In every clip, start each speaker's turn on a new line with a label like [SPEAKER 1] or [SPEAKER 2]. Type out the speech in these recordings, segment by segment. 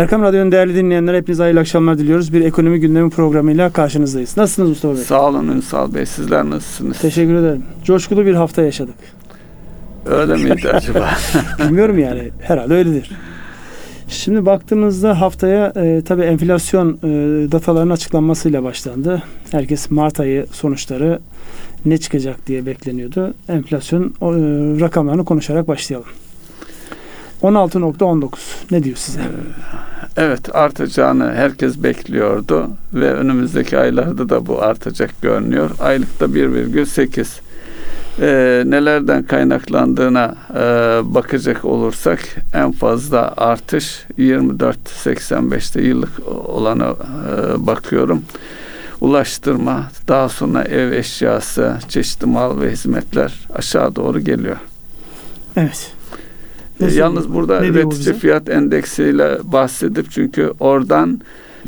[SPEAKER 1] Erkam Radyo'nun değerli dinleyenler hepinize hayırlı akşamlar diliyoruz. Bir ekonomi gündemi programıyla karşınızdayız. Nasılsınız Mustafa Bey?
[SPEAKER 2] Sağ olun Ünsal Bey. Sizler nasılsınız?
[SPEAKER 1] Teşekkür ederim. Coşkulu bir hafta yaşadık.
[SPEAKER 2] Öyle miydi acaba?
[SPEAKER 1] Bilmiyorum yani. Herhalde öyledir. Şimdi baktığımızda haftaya e, tabii enflasyon e, datalarının açıklanmasıyla başlandı. Herkes Mart ayı sonuçları ne çıkacak diye bekleniyordu. Enflasyon e, rakamlarını konuşarak başlayalım. 16.19 ne diyor size?
[SPEAKER 2] evet artacağını herkes bekliyordu ve önümüzdeki aylarda da bu artacak görünüyor. Aylıkta 1,8 e, nelerden kaynaklandığına e, bakacak olursak en fazla artış 24.85'te yıllık olana e, bakıyorum. Ulaştırma, daha sonra ev eşyası, çeşitli mal ve hizmetler aşağı doğru geliyor.
[SPEAKER 1] Evet.
[SPEAKER 2] E, yalnız burada üretici fiyat endeksiyle bahsedip çünkü oradan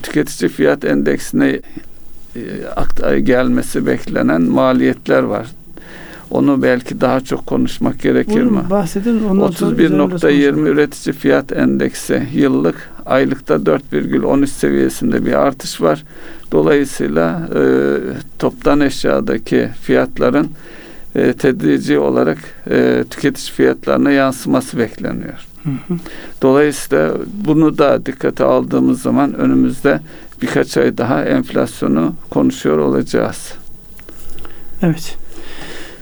[SPEAKER 2] tüketici fiyat endeksine e, gelmesi beklenen maliyetler var. Onu belki daha çok konuşmak gerekir
[SPEAKER 1] Buyurun,
[SPEAKER 2] mi?
[SPEAKER 1] Bahsedin.
[SPEAKER 2] 31.20 üretici fiyat endeksi yıllık aylıkta 4,13 seviyesinde bir artış var. Dolayısıyla e, toptan eşyadaki fiyatların e, tedrici olarak e, tüketici fiyatlarına yansıması bekleniyor. Hı hı. Dolayısıyla bunu da dikkate aldığımız zaman önümüzde birkaç ay daha enflasyonu konuşuyor olacağız.
[SPEAKER 1] Evet.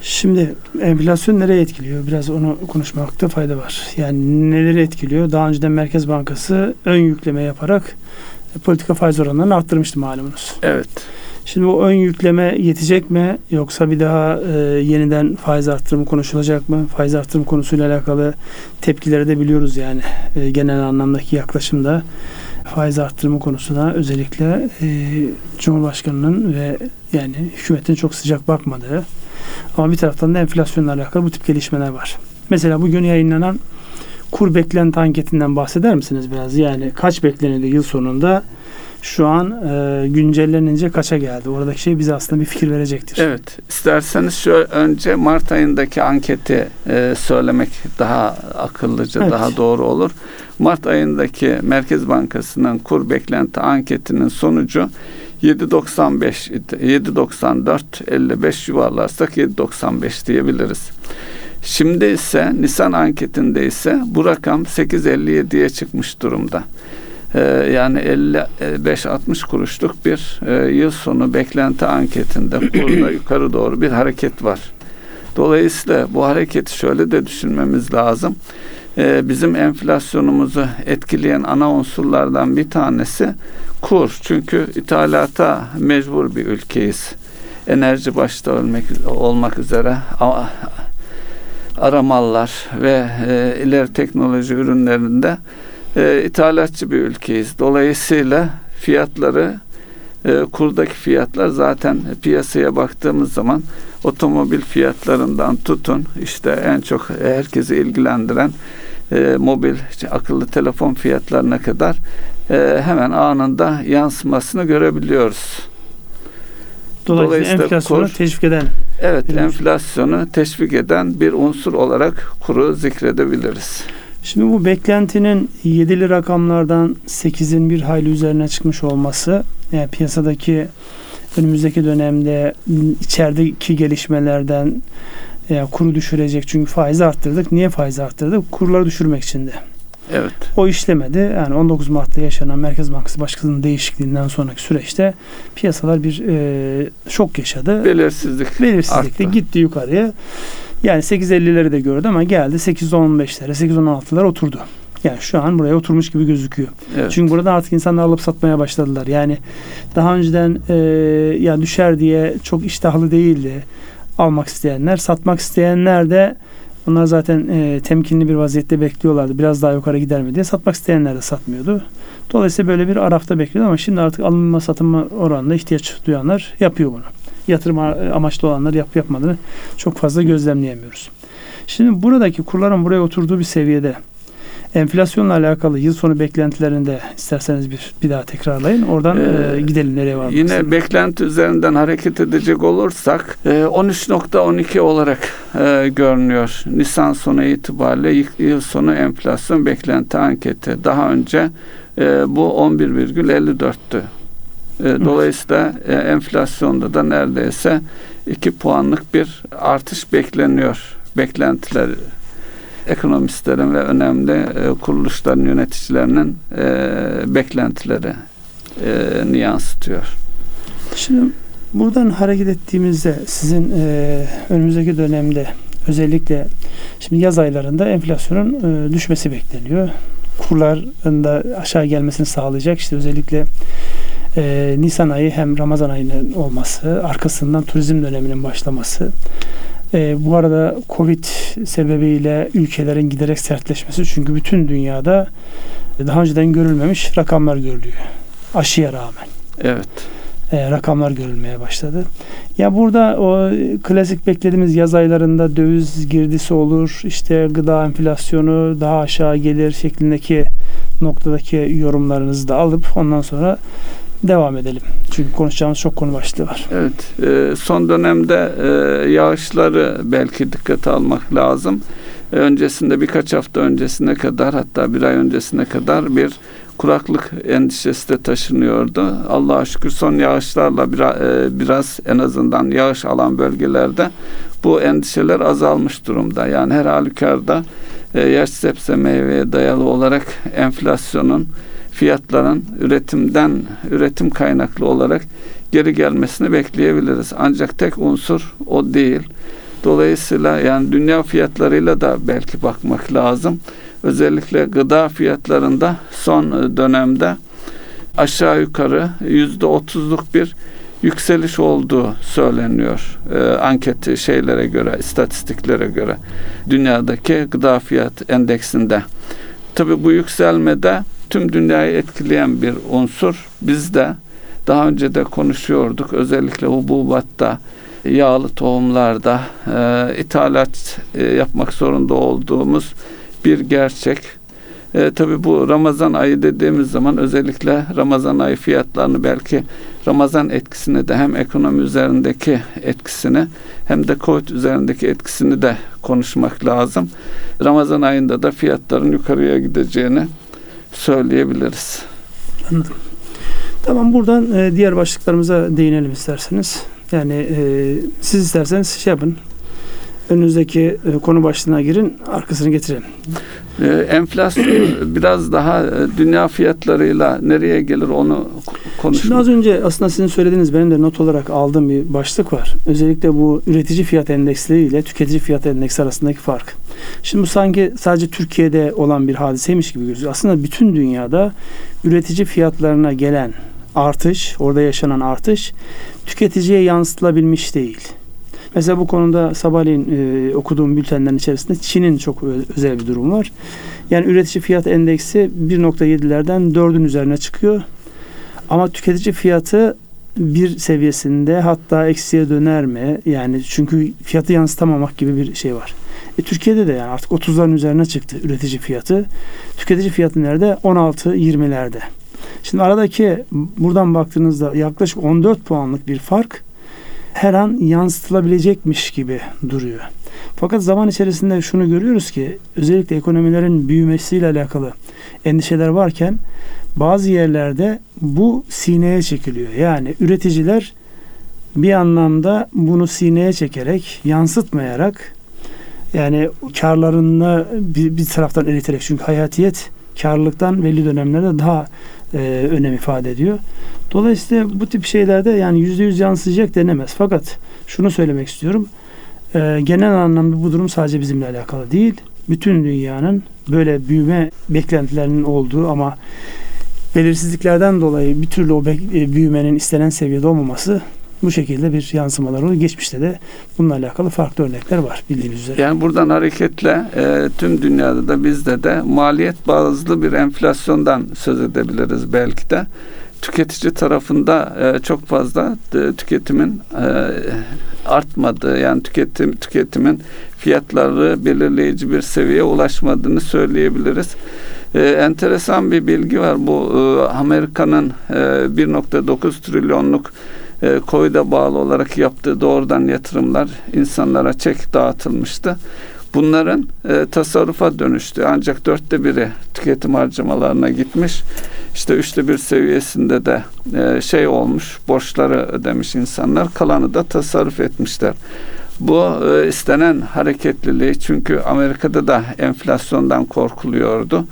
[SPEAKER 1] Şimdi enflasyon nereye etkiliyor? Biraz onu konuşmakta fayda var. Yani neleri etkiliyor? Daha önceden Merkez Bankası ön yükleme yaparak politika faiz oranlarını arttırmıştı malumunuz.
[SPEAKER 2] Evet.
[SPEAKER 1] Şimdi bu ön yükleme yetecek mi yoksa bir daha e, yeniden faiz arttırımı konuşulacak mı? Faiz arttırım konusuyla alakalı tepkileri de biliyoruz yani e, genel anlamdaki yaklaşımda faiz arttırımı konusuna özellikle e, Cumhurbaşkanı'nın ve yani hükümetin çok sıcak bakmadığı ama bir taraftan da enflasyonla alakalı bu tip gelişmeler var. Mesela bugün yayınlanan kur beklenti anketinden bahseder misiniz biraz? Yani kaç beklenildi yıl sonunda? şu an e, güncellenince kaça geldi? Oradaki şey bize aslında bir fikir verecektir.
[SPEAKER 2] Evet. İsterseniz şöyle önce Mart ayındaki anketi e, söylemek daha akıllıca, evet. daha doğru olur. Mart ayındaki Merkez Bankası'nın kur beklenti anketinin sonucu 7.95 7.94 55 yuvarlarsak 7.95 diyebiliriz. Şimdi ise Nisan anketinde ise bu rakam 8.57'ye çıkmış durumda. Ee, yani 55-60 kuruşluk bir e, yıl sonu beklenti anketinde kurda yukarı doğru bir hareket var. Dolayısıyla bu hareketi şöyle de düşünmemiz lazım. Ee, bizim enflasyonumuzu etkileyen ana unsurlardan bir tanesi kur. Çünkü ithalata mecbur bir ülkeyiz. Enerji başta olmak, olmak üzere aramallar ve e, ileri teknoloji ürünlerinde e, ithalatçı bir ülkeyiz. Dolayısıyla fiyatları e, kurdaki fiyatlar zaten piyasaya baktığımız zaman otomobil fiyatlarından tutun işte en çok herkesi ilgilendiren e, mobil işte akıllı telefon fiyatlarına kadar e, hemen anında yansımasını görebiliyoruz.
[SPEAKER 1] Dolayısıyla, Dolayısıyla enflasyonu kur, teşvik eden
[SPEAKER 2] Evet, enflasyonu teşvik eden bir unsur olarak kuru zikredebiliriz.
[SPEAKER 1] Şimdi bu beklentinin 7'li rakamlardan 8'in bir hayli üzerine çıkmış olması yani piyasadaki önümüzdeki dönemde içerideki gelişmelerden yani kuru düşürecek çünkü faiz arttırdık. Niye faiz arttırdık? Kurları düşürmek için de.
[SPEAKER 2] Evet.
[SPEAKER 1] O işlemedi. Yani 19 Mart'ta yaşanan Merkez Bankası Başkanı'nın değişikliğinden sonraki süreçte piyasalar bir e, şok yaşadı.
[SPEAKER 2] Belirsizlik.
[SPEAKER 1] Belirsizlikte gitti yukarıya. Yani 8.50'leri de gördü ama geldi 8.15'lere, 8.16'lara oturdu. Yani şu an buraya oturmuş gibi gözüküyor. Evet. Çünkü burada artık insanlar alıp satmaya başladılar. Yani daha önceden e, ya düşer diye çok iştahlı değildi almak isteyenler. Satmak isteyenler de onlar zaten e, temkinli bir vaziyette bekliyorlardı. Biraz daha yukarı gider mi diye. Satmak isteyenler de satmıyordu. Dolayısıyla böyle bir arafta bekliyordu ama şimdi artık alınma satılma oranında ihtiyaç duyanlar yapıyor bunu yatırım amaçlı olanlar yap yapmadığını çok fazla gözlemleyemiyoruz. Şimdi buradaki kurların buraya oturduğu bir seviyede Enflasyonla alakalı yıl sonu beklentilerinde isterseniz bir bir daha tekrarlayın. Oradan
[SPEAKER 2] Ee,
[SPEAKER 1] e, gidelim nereye var?
[SPEAKER 2] Yine beklenti üzerinden hareket edecek olursak e, 13.12 olarak e, görünüyor. Nisan sonu itibariyle yıl- yıl sonu enflasyon beklenti anketi. Daha önce e, bu 11,54'tü. E, Dolayısıyla e, enflasyonda da neredeyse 2 puanlık bir artış bekleniyor. Beklentiler ekonomistlerin ve önemli e, kuruluşların yöneticilerinin e, beklentileri e, yansıtıyor.
[SPEAKER 1] Şimdi buradan hareket ettiğimizde sizin önümüzdeki dönemde özellikle şimdi yaz aylarında enflasyonun düşmesi bekleniyor. Kurların da aşağı gelmesini sağlayacak işte özellikle e, Nisan ayı hem Ramazan ayının olması, arkasından turizm döneminin başlaması. E, bu arada Covid sebebiyle ülkelerin giderek sertleşmesi çünkü bütün dünyada daha önceden görülmemiş rakamlar görülüyor. Aşıya rağmen
[SPEAKER 2] Evet.
[SPEAKER 1] e, rakamlar görülmeye başladı. Ya burada o klasik beklediğimiz yaz aylarında döviz girdisi olur, işte gıda enflasyonu daha aşağı gelir şeklindeki noktadaki yorumlarınızı da alıp ondan sonra devam edelim. Çünkü konuşacağımız çok konu başlığı var.
[SPEAKER 2] Evet. e, son dönemde e, yağışları belki dikkate almak lazım. E, öncesinde birkaç hafta öncesine kadar hatta bir ay öncesine kadar bir kuraklık endişesi de taşınıyordu. Allah'a şükür son yağışlarla biraz, biraz en azından yağış alan bölgelerde bu endişeler azalmış durumda. Yani her halükarda e, yaş sebze meyveye dayalı olarak enflasyonun fiyatların üretimden üretim kaynaklı olarak geri gelmesini bekleyebiliriz. Ancak tek unsur o değil. Dolayısıyla yani dünya fiyatlarıyla da belki bakmak lazım. Özellikle gıda fiyatlarında son dönemde aşağı yukarı yüzde otuzluk bir yükseliş olduğu söyleniyor. Ee, anketi şeylere göre, istatistiklere göre dünyadaki gıda fiyat endeksinde. Tabi bu yükselmede tüm dünyayı etkileyen bir unsur. Biz de daha önce de konuşuyorduk. Özellikle hububatta, yağlı tohumlarda e, ithalat e, yapmak zorunda olduğumuz bir gerçek. E, tabii bu Ramazan ayı dediğimiz zaman özellikle Ramazan ayı fiyatlarını belki Ramazan etkisini de hem ekonomi üzerindeki etkisini hem de Covid üzerindeki etkisini de konuşmak lazım. Ramazan ayında da fiyatların yukarıya gideceğini söyleyebiliriz.
[SPEAKER 1] Anladım. Tamam buradan e, diğer başlıklarımıza değinelim isterseniz. Yani e, siz isterseniz şey yapın. Önünüzdeki e, konu başlığına girin, arkasını getirelim.
[SPEAKER 2] Ee, enflasyon biraz daha e, dünya fiyatlarıyla nereye gelir onu
[SPEAKER 1] Şimdi
[SPEAKER 2] konuşmak.
[SPEAKER 1] az önce aslında sizin söylediğiniz benim de not olarak aldığım bir başlık var. Özellikle bu üretici fiyat endeksleri ile tüketici fiyat endeksi arasındaki fark. Şimdi bu sanki sadece Türkiye'de olan bir hadiseymiş gibi gözüküyor. Aslında bütün dünyada üretici fiyatlarına gelen artış, orada yaşanan artış tüketiciye yansıtılabilmiş değil. Mesela bu konuda sabahleyin e, okuduğum bültenlerin içerisinde Çin'in çok özel bir durum var. Yani üretici fiyat endeksi 1.7'lerden 4'ün üzerine çıkıyor. Ama tüketici fiyatı bir seviyesinde hatta eksiye döner mi? Yani çünkü fiyatı yansıtamamak gibi bir şey var. E, Türkiye'de de yani artık 30'ların üzerine çıktı üretici fiyatı. Tüketici fiyatı nerede? 16-20'lerde. Şimdi aradaki buradan baktığınızda yaklaşık 14 puanlık bir fark her an yansıtılabilecekmiş gibi duruyor. Fakat zaman içerisinde şunu görüyoruz ki özellikle ekonomilerin büyümesiyle alakalı endişeler varken bazı yerlerde bu sineye çekiliyor. Yani üreticiler bir anlamda bunu sineye çekerek, yansıtmayarak yani karlarını bir, bir taraftan eriterek çünkü hayatiyet karlılıktan belli dönemlerde daha e, önem ifade ediyor. Dolayısıyla bu tip şeylerde yani yüzde yüz yansıyacak denemez. Fakat şunu söylemek istiyorum. E, genel anlamda bu durum sadece bizimle alakalı değil. Bütün dünyanın böyle büyüme beklentilerinin olduğu ama belirsizliklerden dolayı bir türlü o e, büyümenin istenen seviyede olmaması bu şekilde bir yansımalar oluyor. Geçmişte de bununla alakalı farklı örnekler var bildiğiniz üzere.
[SPEAKER 2] Yani buradan hareketle e, tüm dünyada da bizde de maliyet bazlı bir enflasyondan söz edebiliriz belki de. tüketici tarafında e, çok fazla e, tüketimin e, artmadığı yani tüketim tüketimin fiyatları belirleyici bir seviyeye ulaşmadığını söyleyebiliriz. E, enteresan bir bilgi var. Bu e, Amerika'nın e, 1.9 trilyonluk e, koyda bağlı olarak yaptığı doğrudan yatırımlar insanlara çek dağıtılmıştı. Bunların e, tasarrufa dönüştü. Ancak dörtte biri tüketim harcamalarına gitmiş. İşte üçte bir seviyesinde de e, şey olmuş, borçları ödemiş insanlar. Kalanı da tasarruf etmişler. Bu e, istenen hareketliliği çünkü Amerika'da da enflasyondan korkuluyordu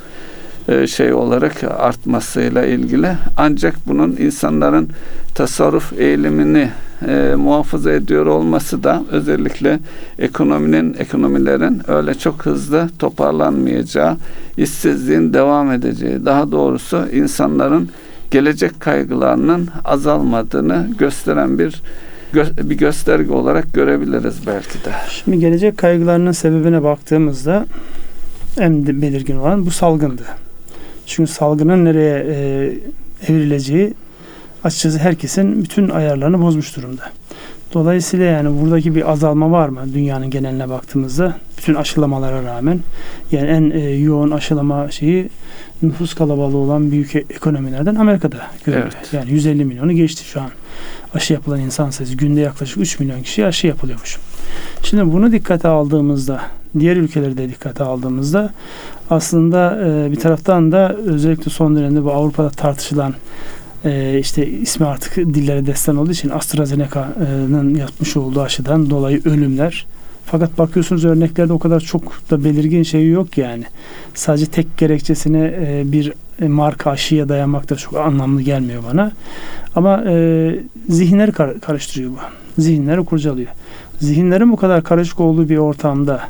[SPEAKER 2] şey olarak artmasıyla ilgili. Ancak bunun insanların tasarruf eğilimini e, muhafaza ediyor olması da özellikle ekonominin ekonomilerin öyle çok hızlı toparlanmayacağı, işsizliğin devam edeceği, daha doğrusu insanların gelecek kaygılarının azalmadığını gösteren bir bir gösterge olarak görebiliriz belki de.
[SPEAKER 1] Şimdi gelecek kaygılarının sebebine baktığımızda en belirgin olan bu salgındı. Çünkü salgının nereye e, evrileceği açıkçası herkesin bütün ayarlarını bozmuş durumda. Dolayısıyla yani buradaki bir azalma var mı dünyanın geneline baktığımızda bütün aşılamalara rağmen yani en e, yoğun aşılama şeyi nüfus kalabalığı olan büyük ekonomilerden Amerika'da görülüyor. Evet. Yani 150 milyonu geçti şu an. Aşı yapılan insan sayısı günde yaklaşık 3 milyon kişi aşı yapılıyormuş. Şimdi bunu dikkate aldığımızda diğer ülkeleri de dikkate aldığımızda aslında e, bir taraftan da özellikle son dönemde bu Avrupa'da tartışılan e, işte ismi artık dillere destan olduğu için AstraZeneca'nın yapmış olduğu aşıdan dolayı ölümler fakat bakıyorsunuz örneklerde o kadar çok da belirgin şey yok yani. Sadece tek gerekçesine e, bir marka aşıya dayanmak da çok anlamlı gelmiyor bana. Ama e, zihinleri kar- karıştırıyor bu. Zihinleri kurcalıyor. Zihinlerin bu kadar karışık olduğu bir ortamda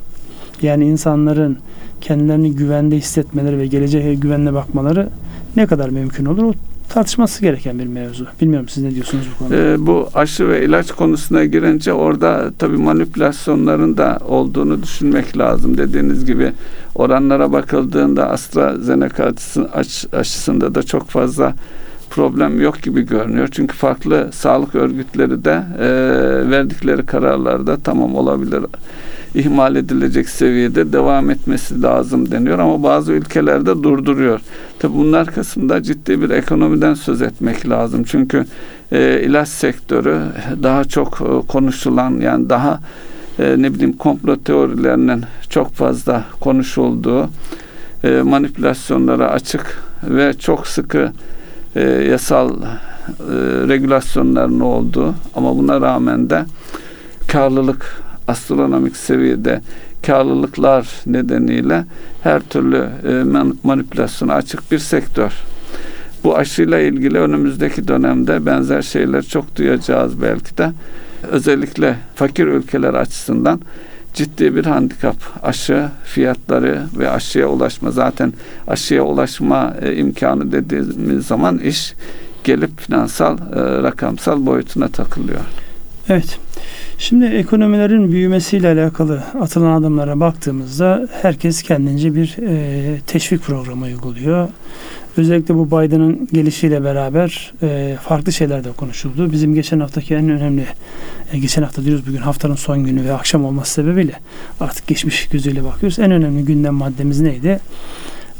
[SPEAKER 1] yani insanların kendilerini güvende hissetmeleri ve geleceğe güvenle bakmaları ne kadar mümkün olur? O tartışması gereken bir mevzu. Bilmiyorum siz ne diyorsunuz bu konuda?
[SPEAKER 2] Ee, bu aşı ve ilaç konusuna girince orada tabii manipülasyonların da olduğunu düşünmek lazım. Dediğiniz gibi oranlara bakıldığında AstraZeneca aşısında da çok fazla problem yok gibi görünüyor. Çünkü farklı sağlık örgütleri de e, verdikleri kararlarda tamam olabilir ihmal edilecek seviyede devam etmesi lazım deniyor ama bazı ülkelerde durduruyor. Tabi bunun arkasında ciddi bir ekonomiden söz etmek lazım. Çünkü e, ilaç sektörü daha çok e, konuşulan yani daha e, ne bileyim komplo teorilerinin çok fazla konuşulduğu e, manipülasyonlara açık ve çok sıkı e, yasal e, regülasyonların olduğu ama buna rağmen de karlılık astronomik seviyede karlılıklar nedeniyle her türlü e, manipülasyona açık bir sektör. Bu aşıyla ilgili önümüzdeki dönemde benzer şeyler çok duyacağız belki de. Özellikle fakir ülkeler açısından ciddi bir handikap. Aşı fiyatları ve aşıya ulaşma zaten aşıya ulaşma e, imkanı dediğimiz zaman iş gelip finansal e, rakamsal boyutuna takılıyor.
[SPEAKER 1] Evet. Şimdi ekonomilerin büyümesiyle alakalı atılan adımlara baktığımızda herkes kendince bir e, teşvik programı uyguluyor. Özellikle bu Biden'ın gelişiyle beraber e, farklı şeyler de konuşuldu. Bizim geçen haftaki en önemli, e, geçen hafta diyoruz bugün haftanın son günü ve akşam olması sebebiyle artık geçmiş gözüyle bakıyoruz. En önemli gündem maddemiz neydi?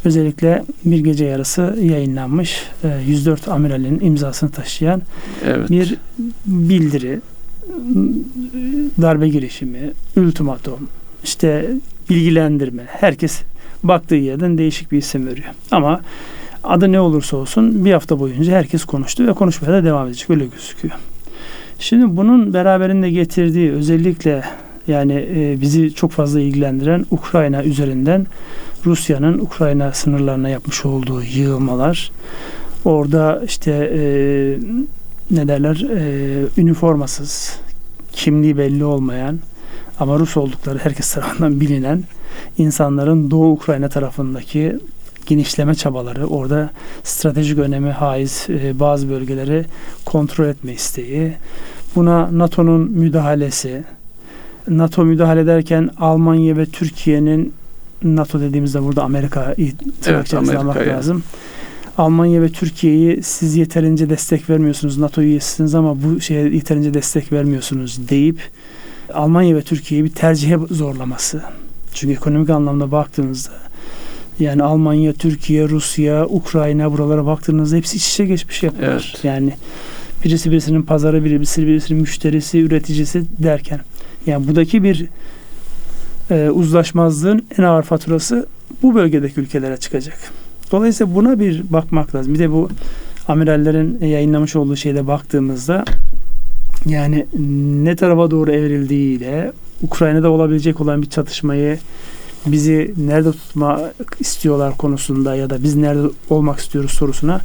[SPEAKER 1] Özellikle bir gece yarısı yayınlanmış e, 104 amiralin imzasını taşıyan evet. bir bildiri darbe girişimi, ultimatum, işte bilgilendirme. Herkes baktığı yerden değişik bir isim veriyor. Ama adı ne olursa olsun bir hafta boyunca herkes konuştu ve konuşmaya da devam edecek. Öyle gözüküyor. Şimdi bunun beraberinde getirdiği özellikle yani e, bizi çok fazla ilgilendiren Ukrayna üzerinden Rusya'nın Ukrayna sınırlarına yapmış olduğu yığılmalar. Orada işte e, ne derler e, üniformasız, kimliği belli olmayan ama Rus oldukları herkes tarafından bilinen insanların Doğu Ukrayna tarafındaki genişleme çabaları, orada stratejik önemi haiz e, bazı bölgeleri kontrol etme isteği, buna NATO'nun müdahalesi, NATO müdahale ederken Almanya ve Türkiye'nin NATO dediğimizde burada Amerika
[SPEAKER 2] evet, Amerika
[SPEAKER 1] almak lazım. Almanya ve Türkiye'yi siz yeterince destek vermiyorsunuz. NATO üyesisiniz ama bu şeye yeterince destek vermiyorsunuz deyip Almanya ve Türkiye'yi bir tercihe zorlaması. Çünkü ekonomik anlamda baktığınızda yani Almanya, Türkiye, Rusya, Ukrayna buralara baktığınızda hepsi iç içe geçmiş yapılar.
[SPEAKER 2] Evet.
[SPEAKER 1] Yani birisi birisinin pazarı, birisi birisinin müşterisi, üreticisi derken. Yani buradaki bir e, uzlaşmazlığın en ağır faturası bu bölgedeki ülkelere çıkacak. Dolayısıyla buna bir bakmak lazım. Bir de bu amirallerin yayınlamış olduğu şeyde baktığımızda yani ne tarafa doğru evrildiğiyle Ukrayna'da olabilecek olan bir çatışmayı bizi nerede tutma istiyorlar konusunda ya da biz nerede olmak istiyoruz sorusuna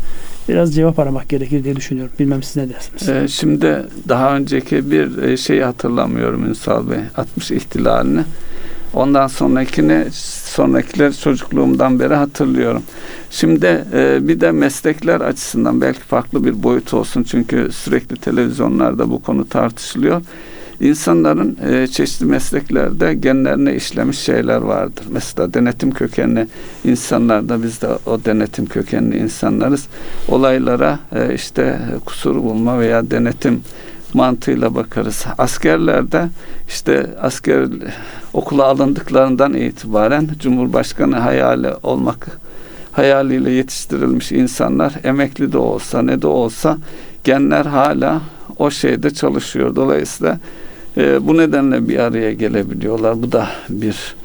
[SPEAKER 1] biraz cevap aramak gerekir diye düşünüyorum. Bilmem siz ne dersiniz?
[SPEAKER 2] Ee, şimdi daha önceki bir e, şeyi hatırlamıyorum Ünsal Bey. 60 ihtilalini. Ondan sonrakini sonrakiler çocukluğumdan beri hatırlıyorum. Şimdi e, bir de meslekler açısından belki farklı bir boyut olsun çünkü sürekli televizyonlarda bu konu tartışılıyor. İnsanların e, çeşitli mesleklerde genlerine işlemiş şeyler vardır. Mesela denetim kökenli insanlarda biz de o denetim kökenli insanlarız. Olaylara e, işte kusur bulma veya denetim mantığıyla bakarız. Askerlerde işte asker okula alındıklarından itibaren Cumhurbaşkanı hayali olmak hayaliyle yetiştirilmiş insanlar emekli de olsa ne de olsa genler hala o şeyde çalışıyor. Dolayısıyla e, bu nedenle bir araya gelebiliyorlar. Bu da bir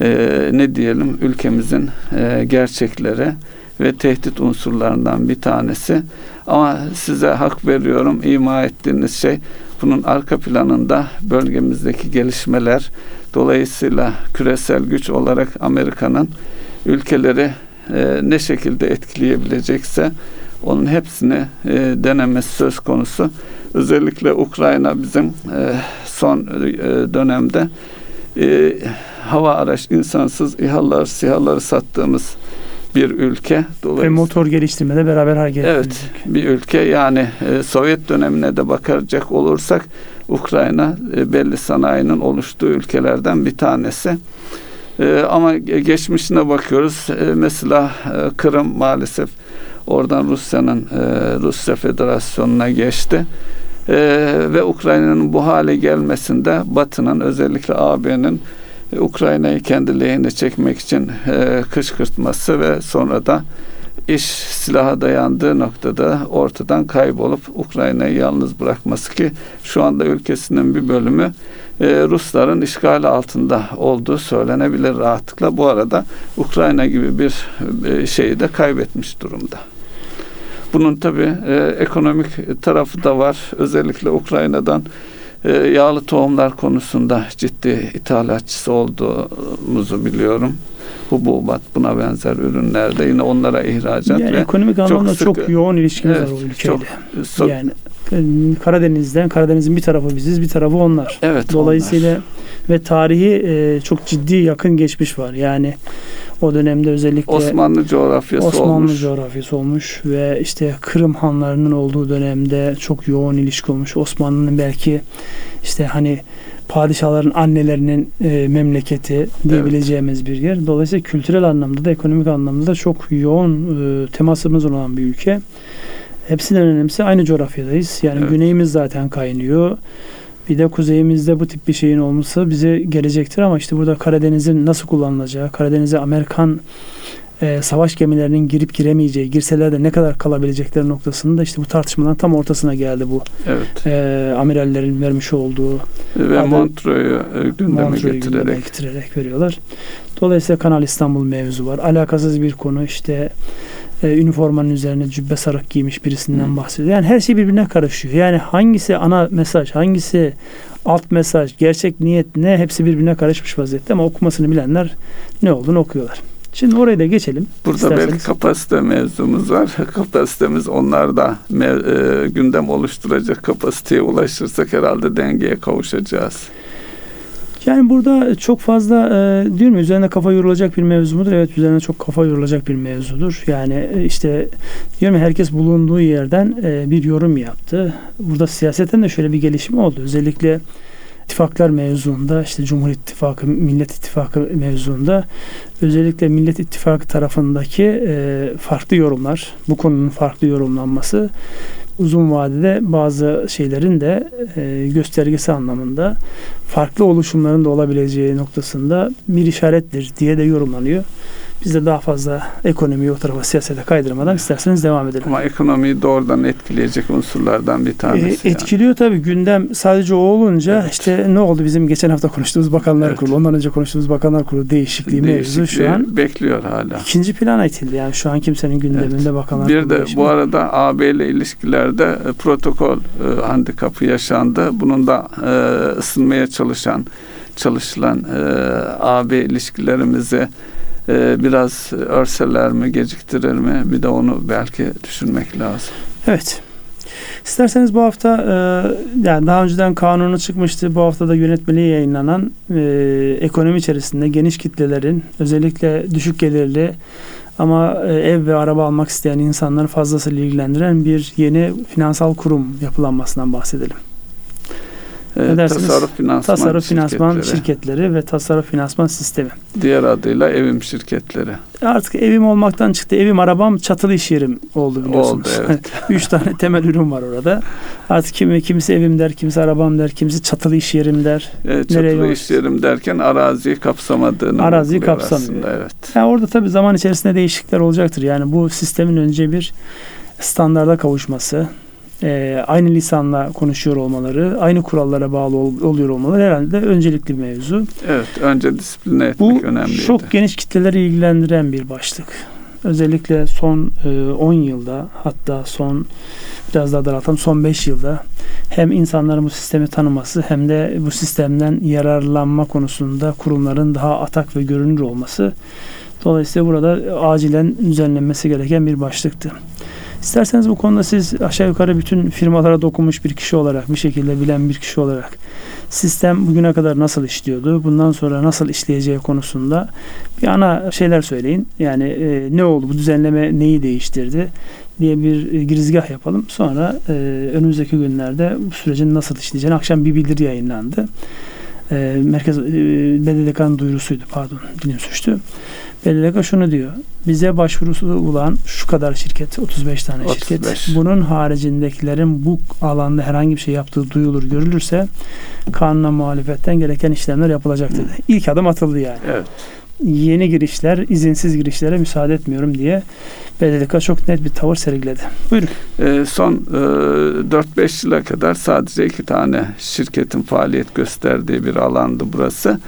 [SPEAKER 2] e, ne diyelim ülkemizin e, gerçekleri ve tehdit unsurlarından bir tanesi. Ama size hak veriyorum ima ettiğiniz şey bunun arka planında bölgemizdeki gelişmeler dolayısıyla küresel güç olarak Amerika'nın ülkeleri e, ne şekilde etkileyebilecekse onun hepsini e, denemesi söz konusu. Özellikle Ukrayna bizim e, son e, dönemde e, hava araç insansız İHA'lar, SİHA'ları sattığımız bir ülke.
[SPEAKER 1] Ve motor geliştirmede beraber hareket
[SPEAKER 2] Evet, bir ülke yani e, Sovyet dönemine de bakacak olursak Ukrayna e, belli sanayinin oluştuğu ülkelerden bir tanesi. E, ama geçmişine bakıyoruz. E, mesela e, Kırım maalesef oradan Rusya'nın e, Rusya Federasyonu'na geçti. E, ve Ukrayna'nın bu hale gelmesinde Batı'nın özellikle AB'nin Ukrayna'yı kendi lehine çekmek için e, kışkırtması ve sonra da iş silaha dayandığı noktada ortadan kaybolup Ukrayna'yı yalnız bırakması ki şu anda ülkesinin bir bölümü e, Rusların işgali altında olduğu söylenebilir rahatlıkla. Bu arada Ukrayna gibi bir e, şeyi de kaybetmiş durumda. Bunun tabi e, ekonomik tarafı da var. Özellikle Ukrayna'dan e, yağlı tohumlar konusunda ciddi ithalatçısı olduğumuzu biliyorum. Hububat buna benzer ürünlerde yine onlara ihracat
[SPEAKER 1] yani
[SPEAKER 2] ve
[SPEAKER 1] ekonomik anlamda
[SPEAKER 2] çok,
[SPEAKER 1] çok, yoğun ilişkimiz
[SPEAKER 2] Evet,
[SPEAKER 1] var o ülkeyle.
[SPEAKER 2] çok, çok,
[SPEAKER 1] yani e, Karadeniz'den Karadeniz'in bir tarafı biziz, bir tarafı onlar.
[SPEAKER 2] evet,
[SPEAKER 1] Dolayısıyla
[SPEAKER 2] onlar.
[SPEAKER 1] ve tarihi e, çok ciddi yakın geçmiş var. Yani o dönemde özellikle
[SPEAKER 2] Osmanlı coğrafyası
[SPEAKER 1] Osmanlı
[SPEAKER 2] olmuş.
[SPEAKER 1] coğrafyası olmuş ve işte Kırım hanlarının olduğu dönemde çok yoğun ilişki olmuş. Osmanlı'nın belki işte hani padişahların annelerinin e, memleketi diyebileceğimiz bir yer. Dolayısıyla kültürel anlamda da ekonomik anlamda da çok yoğun e, temasımız olan bir ülke. Hepsinden önemlisi aynı coğrafyadayız. Yani
[SPEAKER 2] Evet.
[SPEAKER 1] güneyimiz zaten kaynıyor. Bir de kuzeyimizde bu tip bir şeyin olması bize gelecektir ama işte burada Karadeniz'in nasıl kullanılacağı, Karadeniz'e Amerikan e, savaş gemilerinin girip giremeyeceği, girseler de ne kadar kalabilecekleri noktasında işte bu tartışmaların tam ortasına geldi bu
[SPEAKER 2] Evet.
[SPEAKER 1] e, amirallerin vermiş olduğu
[SPEAKER 2] Ve
[SPEAKER 1] Adı-
[SPEAKER 2] Montreux'u e, gündeme
[SPEAKER 1] Montreux'u
[SPEAKER 2] getirerek
[SPEAKER 1] gündeme getirerek veriyorlar. Dolayısıyla Kanal İstanbul mevzu var. Alakasız bir konu işte e, üniformanın üzerine cübbe sarık giymiş birisinden
[SPEAKER 2] Hı.
[SPEAKER 1] bahsediyor. Yani her şey birbirine karışıyor. Yani hangisi ana mesaj, hangisi alt mesaj, gerçek niyet ne hepsi birbirine karışmış vaziyette ama okumasını bilenler ne olduğunu okuyorlar. Şimdi oraya da geçelim.
[SPEAKER 2] Burada
[SPEAKER 1] İsterseniz.
[SPEAKER 2] belki kapasite mevzumuz var. Kapasitemiz onlar da mev- e, gündem oluşturacak kapasiteye ulaşırsak herhalde dengeye kavuşacağız.
[SPEAKER 1] Yani burada çok fazla e, diyorum üzerine kafa yorulacak bir mevzu mudur? Evet üzerine çok kafa yorulacak bir mevzudur. Yani e, işte diyorum herkes bulunduğu yerden e, bir yorum yaptı. Burada siyaseten de şöyle bir gelişme oldu. Özellikle ittifaklar mevzuunda işte Cumhur İttifakı, Millet İttifakı mevzuunda özellikle Millet İttifakı tarafındaki e, farklı yorumlar, bu konunun farklı yorumlanması uzun vadede bazı şeylerin de e, göstergesi anlamında farklı oluşumların da olabileceği noktasında bir işarettir diye de yorumlanıyor. Biz de daha fazla ekonomiyi o tarafa siyasete kaydırmadan isterseniz devam edelim.
[SPEAKER 2] Ama ekonomiyi doğrudan etkileyecek unsurlardan bir tanesi.
[SPEAKER 1] E, etkiliyor yani. tabii gündem sadece o olunca
[SPEAKER 2] Evet.
[SPEAKER 1] işte ne oldu bizim geçen hafta konuştuğumuz Bakanlar
[SPEAKER 2] Evet.
[SPEAKER 1] Kurulu, ondan önce konuştuğumuz Bakanlar Kurulu değişikliği, mevzu
[SPEAKER 2] Değişikliği
[SPEAKER 1] şu an
[SPEAKER 2] bekliyor hala.
[SPEAKER 1] ikinci plana itildi. Yani şu an kimsenin gündeminde Bakanlar
[SPEAKER 2] Bir de
[SPEAKER 1] değişimi.
[SPEAKER 2] bu arada AB ile ilişkilerde e, protokol e, handikapı yaşandı. Bunun da e, ısınmaya çalışan çalışılan e, AB ilişkilerimizi e, biraz örseler mi, geciktirir mi? Bir de onu belki düşünmek lazım.
[SPEAKER 1] Evet. İsterseniz bu hafta e, yani daha önceden kanunu çıkmıştı. Bu hafta da yönetmeliği yayınlanan e, ekonomi içerisinde geniş kitlelerin özellikle düşük gelirli ama e, ev ve araba almak isteyen insanları fazlasıyla ilgilendiren bir yeni finansal kurum yapılanmasından bahsedelim.
[SPEAKER 2] E, tasarruf finansman,
[SPEAKER 1] Tasarruf finansman
[SPEAKER 2] şirketleri,
[SPEAKER 1] şirketleri ve tasarruf finansman sistemi.
[SPEAKER 2] diğer adıyla evim şirketleri.
[SPEAKER 1] Artık evim olmaktan çıktı. Evim, arabam, çatılı iş yerim oldu biliyorsunuz.
[SPEAKER 2] Oldu, evet.
[SPEAKER 1] Üç tane temel ürün var orada. Artık kimi, kimisi evim der, kimisi arabam der, kimisi çatılı iş yerim der.
[SPEAKER 2] E,
[SPEAKER 1] Nereye
[SPEAKER 2] çatılı
[SPEAKER 1] yol-
[SPEAKER 2] iş yerim derken araziyi kapsamadığını
[SPEAKER 1] Araziyi kapsamıyor.
[SPEAKER 2] aslında, evet.
[SPEAKER 1] Yani orada tabii zaman içerisinde değişiklikler olacaktır. Yani bu sistemin önce bir standarda kavuşması, e, aynı lisanla konuşuyor olmaları, aynı kurallara bağlı ol- oluyor olmaları herhalde öncelikli bir mevzu.
[SPEAKER 2] Evet, önce disipline etmek
[SPEAKER 1] Bu
[SPEAKER 2] önemliydi.
[SPEAKER 1] çok geniş kitleleri ilgilendiren bir başlık. Özellikle son e, 10 yılda hatta son biraz daha daraltalım son 5 yılda hem insanların bu sistemi tanıması hem de bu sistemden yararlanma konusunda kurumların daha atak ve görünür olması dolayısıyla burada acilen düzenlenmesi gereken bir başlıktı. İsterseniz bu konuda siz aşağı yukarı bütün firmalara dokunmuş bir kişi olarak, bir şekilde bilen bir kişi olarak sistem bugüne kadar nasıl işliyordu, bundan sonra nasıl işleyeceği konusunda bir ana şeyler söyleyin. Yani e, ne oldu, bu düzenleme neyi değiştirdi diye bir e, girizgah yapalım. Sonra e, önümüzdeki günlerde bu sürecin nasıl işleyeceğini akşam bir bildiri yayınlandı. E, Merkez e, BDDK'nın duyurusuydu pardon dilim suçtu. BDDK şunu diyor. Bize başvurusu olan şu kadar şirket 35 tane
[SPEAKER 2] 35.
[SPEAKER 1] şirket. Bunun haricindekilerin bu alanda herhangi bir şey yaptığı duyulur görülürse kanuna muhalefetten gereken işlemler yapılacak dedi. İlk adım atıldı yani.
[SPEAKER 2] Evet.
[SPEAKER 1] Yeni girişler, izinsiz girişlere müsaade etmiyorum diye BDDK çok net bir tavır sergiledi. Buyurun.
[SPEAKER 2] E, son e, 4-5 yıla kadar sadece iki tane şirketin faaliyet gösterdiği bir alandı burası.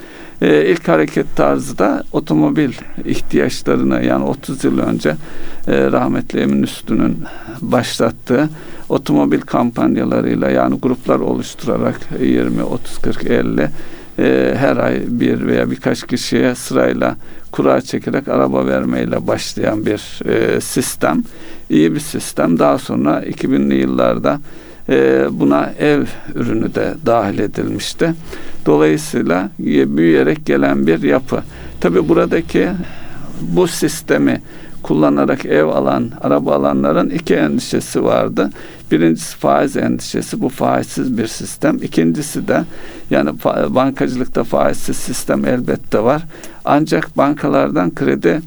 [SPEAKER 2] E, ilk hareket tarzı da otomobil ihtiyaçlarını yani 30 yıl önce e, rahmetli Emin Üstü'nün başlattığı otomobil kampanyalarıyla yani gruplar oluşturarak 20, 30, 40, 50 e, her ay bir veya birkaç kişiye sırayla kura çekerek araba vermeyle başlayan bir e, sistem. İyi bir sistem. Daha sonra 2000'li yıllarda e, buna ev ürünü de dahil edilmişti. Dolayısıyla e, büyüyerek gelen bir yapı. Tabi buradaki bu sistemi kullanarak ev alan, araba alanların iki endişesi vardı. Birincisi faiz endişesi. Bu faizsiz bir sistem. İkincisi de yani bankacılıkta faizsiz sistem elbette var. Ancak bankalardan kredi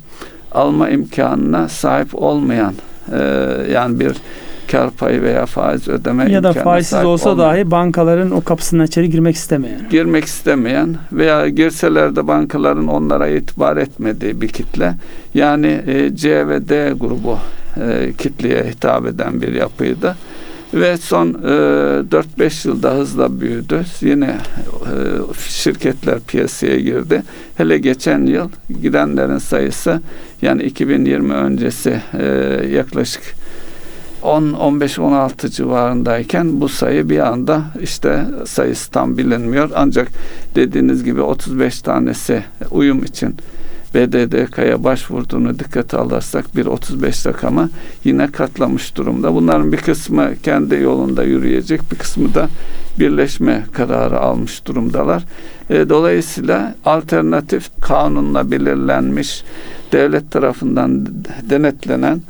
[SPEAKER 2] alma imkanına sahip olmayan e, yani bir kar payı veya faiz ödeme
[SPEAKER 1] ya da faizsiz olsa
[SPEAKER 2] olmayan
[SPEAKER 1] dahi bankaların o kapısından içeri girmek istemeyen.
[SPEAKER 2] girmek istemeyen veya girseler de bankaların onlara itibar etmediği bir kitle. Yani e, C ve D grubu e, kitleye hitap eden bir yapıydı. Ve son e, 4-5 yılda hızla büyüdü. Yine e, şirketler piyasaya girdi. Hele geçen yıl girenlerin sayısı yani 2020 öncesi e, yaklaşık 10-15-16 civarındayken bu sayı bir anda işte sayısı tam bilinmiyor. Ancak dediğiniz gibi 35 tanesi uyum için BDDK'ya başvurduğunu dikkate alırsak bir 35 rakamı yine katlamış durumda. Bunların bir kısmı kendi yolunda yürüyecek, bir kısmı da birleşme kararı almış durumdalar. E, dolayısıyla alternatif kanunla belirlenmiş devlet tarafından denetlenen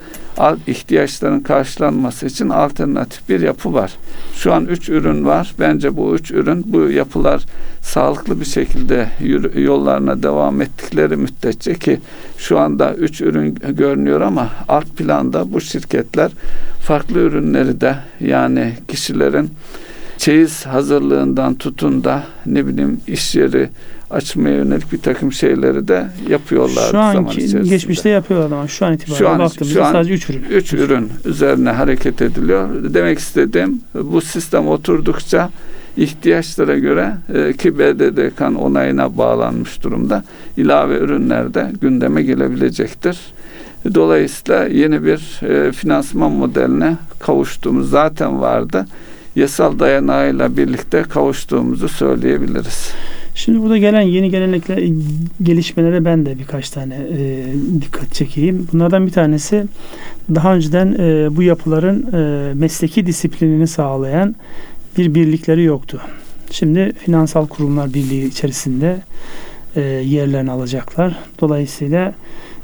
[SPEAKER 2] ihtiyaçların karşılanması için alternatif bir yapı var. Şu an üç ürün var. Bence bu üç ürün bu yapılar sağlıklı bir şekilde yollarına devam ettikleri müddetçe ki şu anda üç ürün görünüyor ama alt planda bu şirketler farklı ürünleri de yani kişilerin çeyiz hazırlığından tutun da ne bileyim iş yeri açmaya yönelik bir takım şeyleri de yapıyorlar
[SPEAKER 1] Şu anki geçmişte yapıyorlar ama şu an itibariyle
[SPEAKER 2] Şu an-
[SPEAKER 1] baktığımızda
[SPEAKER 2] şu an
[SPEAKER 1] sadece 3 ürün.
[SPEAKER 2] Üç ürün üzerine hareket ediliyor. Demek istediğim bu sistem oturdukça ihtiyaçlara göre e, ki BDDK'nın onayına bağlanmış durumda ilave ürünler de gündeme gelebilecektir. Dolayısıyla yeni bir e, finansman modeline kavuştuğumuz zaten vardı. Yasal dayanağıyla birlikte kavuştuğumuzu söyleyebiliriz.
[SPEAKER 1] Şimdi burada gelen yeni gelenekle gelişmelere ben de birkaç tane e, dikkat çekeyim. Bunlardan bir tanesi daha önceden e, bu yapıların e, mesleki disiplinini sağlayan bir birlikleri yoktu. Şimdi finansal kurumlar birliği içerisinde e, yerlerini alacaklar. Dolayısıyla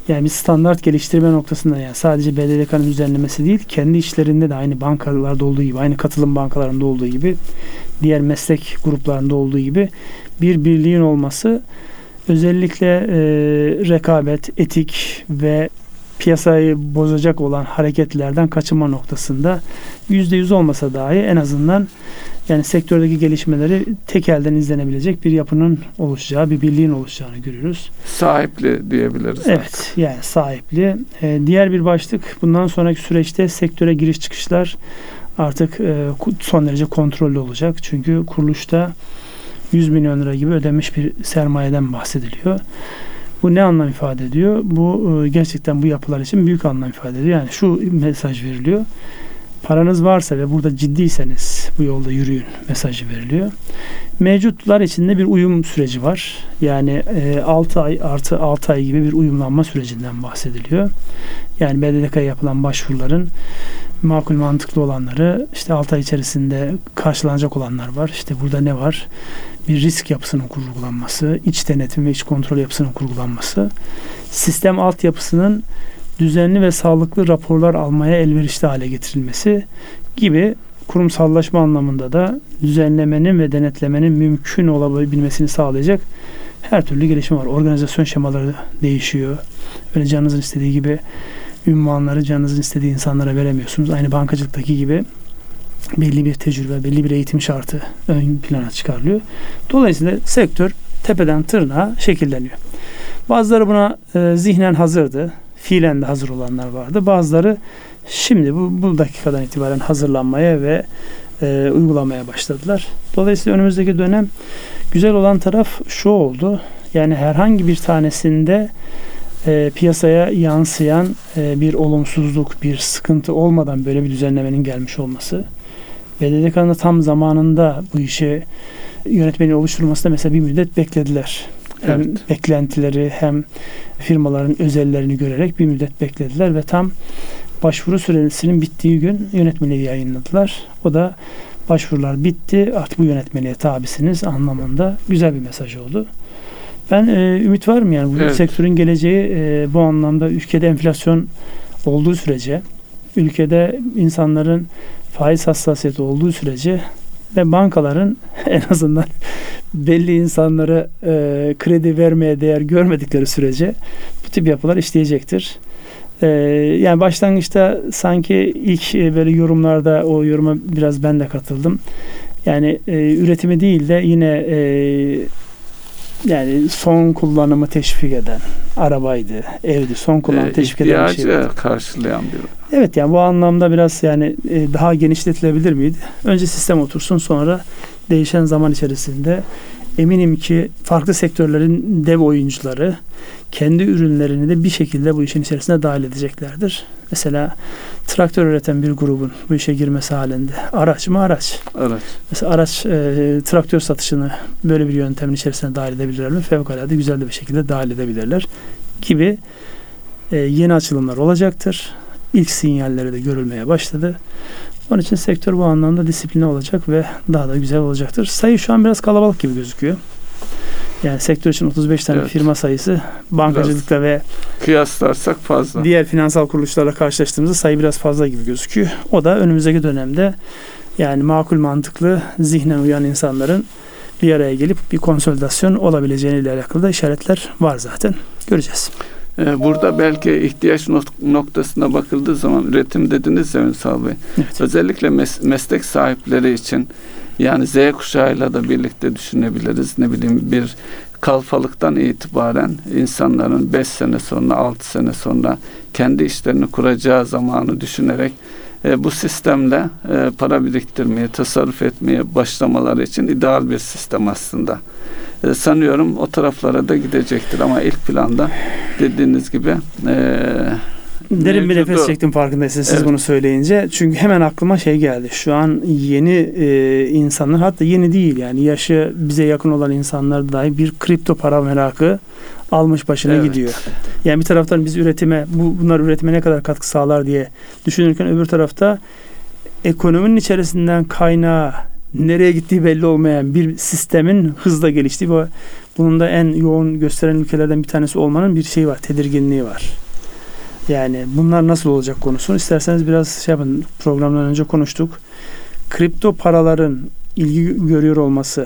[SPEAKER 1] yani bir standart geliştirme noktasında yani sadece BDDK'nın düzenlemesi değil, kendi işlerinde de aynı bankalarda olduğu gibi, aynı katılım bankalarında olduğu gibi, diğer meslek gruplarında olduğu gibi bir birliğin olması özellikle e, rekabet, etik ve piyasayı bozacak olan hareketlerden kaçınma noktasında yüzde yüz olmasa dahi en azından yani sektördeki gelişmeleri tek elden izlenebilecek bir yapının oluşacağı, bir birliğin oluşacağını görüyoruz.
[SPEAKER 2] Sahipli diyebiliriz.
[SPEAKER 1] Evet, yani sahipli. Ee, diğer bir başlık bundan sonraki süreçte sektöre giriş çıkışlar artık e, son derece kontrollü olacak. Çünkü kuruluşta 100 milyon lira gibi ödenmiş bir sermayeden bahsediliyor. Bu ne anlam ifade ediyor? Bu e, gerçekten bu yapılar için büyük anlam ifade ediyor. Yani şu mesaj veriliyor. Paranız varsa ve burada ciddiyseniz bu yolda yürüyün mesajı veriliyor. Mevcutlar içinde bir uyum süreci var. Yani e, 6 ay artı 6 ay gibi bir uyumlanma sürecinden bahsediliyor. Yani BDDK'ya yapılan başvuruların makul mantıklı olanları işte 6 ay içerisinde karşılanacak olanlar var. İşte burada ne var? Bir risk yapısının kurgulanması, iç denetim ve iç kontrol yapısının kurgulanması, sistem altyapısının düzenli ve sağlıklı raporlar almaya elverişli hale getirilmesi gibi kurumsallaşma anlamında da düzenlemenin ve denetlemenin mümkün olabilmesini sağlayacak her türlü gelişme var. Organizasyon şemaları değişiyor. Öyle canınızın istediği gibi ünvanları canınızın istediği insanlara veremiyorsunuz. Aynı bankacılıktaki gibi belli bir tecrübe, belli bir eğitim şartı ön plana çıkarılıyor. Dolayısıyla sektör tepeden tırnağa şekilleniyor. Bazıları buna e, zihnen hazırdı. Fiilen de hazır olanlar vardı. Bazıları şimdi bu, bu dakikadan itibaren hazırlanmaya ve e, uygulamaya başladılar. Dolayısıyla önümüzdeki dönem güzel olan taraf şu oldu. Yani herhangi bir tanesinde e, piyasaya yansıyan e, bir olumsuzluk, bir sıkıntı olmadan böyle bir düzenlemenin gelmiş olması. BDDK'nın tam zamanında bu işe yönetmenin oluşturulmasında mesela bir müddet beklediler. Hem
[SPEAKER 2] Evet.
[SPEAKER 1] beklentileri hem firmaların özellerini görerek bir müddet beklediler ve tam başvuru süresinin bittiği gün yönetmeliği yayınladılar. O da başvurular bitti artık bu yönetmeliğe tabisiniz anlamında güzel bir mesaj oldu. Ben e, ümit varım yani bu
[SPEAKER 2] Evet.
[SPEAKER 1] sektörün geleceği e, bu anlamda ülkede enflasyon olduğu sürece ülkede insanların faiz hassasiyeti olduğu sürece ve bankaların en azından belli insanlara e, kredi vermeye değer görmedikleri sürece bu tip yapılar işleyecektir. E, yani başlangıçta sanki ilk e, böyle yorumlarda o yoruma biraz ben de katıldım. Yani e, üretimi değil de yine e, yani son kullanımı teşvik eden arabaydı, evdi. Son kullanımı
[SPEAKER 2] Ee,
[SPEAKER 1] teşvik eden bir şey.
[SPEAKER 2] karşılayan bir
[SPEAKER 1] Evet yani bu anlamda biraz yani e, daha genişletilebilir miydi? Önce sistem otursun sonra değişen zaman içerisinde eminim ki farklı sektörlerin dev oyuncuları kendi ürünlerini de bir şekilde bu işin içerisine dahil edeceklerdir. Mesela traktör üreten bir grubun bu işe girmesi halinde araç mı araç?
[SPEAKER 2] araç.
[SPEAKER 1] Mesela araç e, traktör satışını böyle bir yöntemin içerisine dahil edebilirler mi? Fevkalade güzel de bir şekilde dahil edebilirler gibi e, yeni açılımlar olacaktır. İlk sinyalleri de görülmeye başladı. Onun için sektör bu anlamda disipline olacak ve daha da güzel olacaktır. Sayı şu an biraz kalabalık gibi gözüküyor. Yani sektör için 35 tane
[SPEAKER 2] Evet.
[SPEAKER 1] firma sayısı bankacılıkta ve
[SPEAKER 2] Kıyaslarsak fazla.
[SPEAKER 1] diğer finansal kuruluşlarla karşılaştığımızda sayı biraz fazla gibi gözüküyor. O da önümüzdeki dönemde yani makul mantıklı zihnen uyan insanların bir araya gelip bir konsolidasyon olabileceğiyle alakalı da işaretler var zaten. Göreceğiz.
[SPEAKER 2] Ee, Burada belki ihtiyaç nok- noktasına bakıldığı zaman üretim dediniz ya Ünsal Bey.
[SPEAKER 1] Evet.
[SPEAKER 2] Özellikle mes- meslek sahipleri için yani Z kuşağıyla da birlikte düşünebiliriz. Ne bileyim bir kalfalıktan itibaren insanların 5 sene sonra 6 sene sonra kendi işlerini kuracağı zamanı düşünerek e, bu sistemle e, para biriktirmeye, tasarruf etmeye başlamaları için ideal bir sistem aslında. E, sanıyorum o taraflara da gidecektir ama ilk planda dediğiniz gibi e,
[SPEAKER 1] Derin bir nefes çektim farkındaysanız siz
[SPEAKER 2] Evet.
[SPEAKER 1] bunu söyleyince. Çünkü hemen aklıma şey geldi. Şu an yeni e, insanlar hatta yeni değil yani yaşı bize yakın olan insanlar dahi bir kripto para merakı almış başına
[SPEAKER 2] Evet.
[SPEAKER 1] gidiyor. Yani bir taraftan biz üretime bu bunlar üretime ne kadar katkı sağlar diye düşünürken öbür tarafta ekonominin içerisinden kaynağı nereye gittiği belli olmayan bir sistemin hızla geliştiği ve bunun da en yoğun gösteren ülkelerden bir tanesi olmanın bir şeyi var, tedirginliği var. Yani bunlar nasıl olacak konusunu isterseniz biraz şey yapın programdan önce konuştuk. Kripto paraların ilgi görüyor olması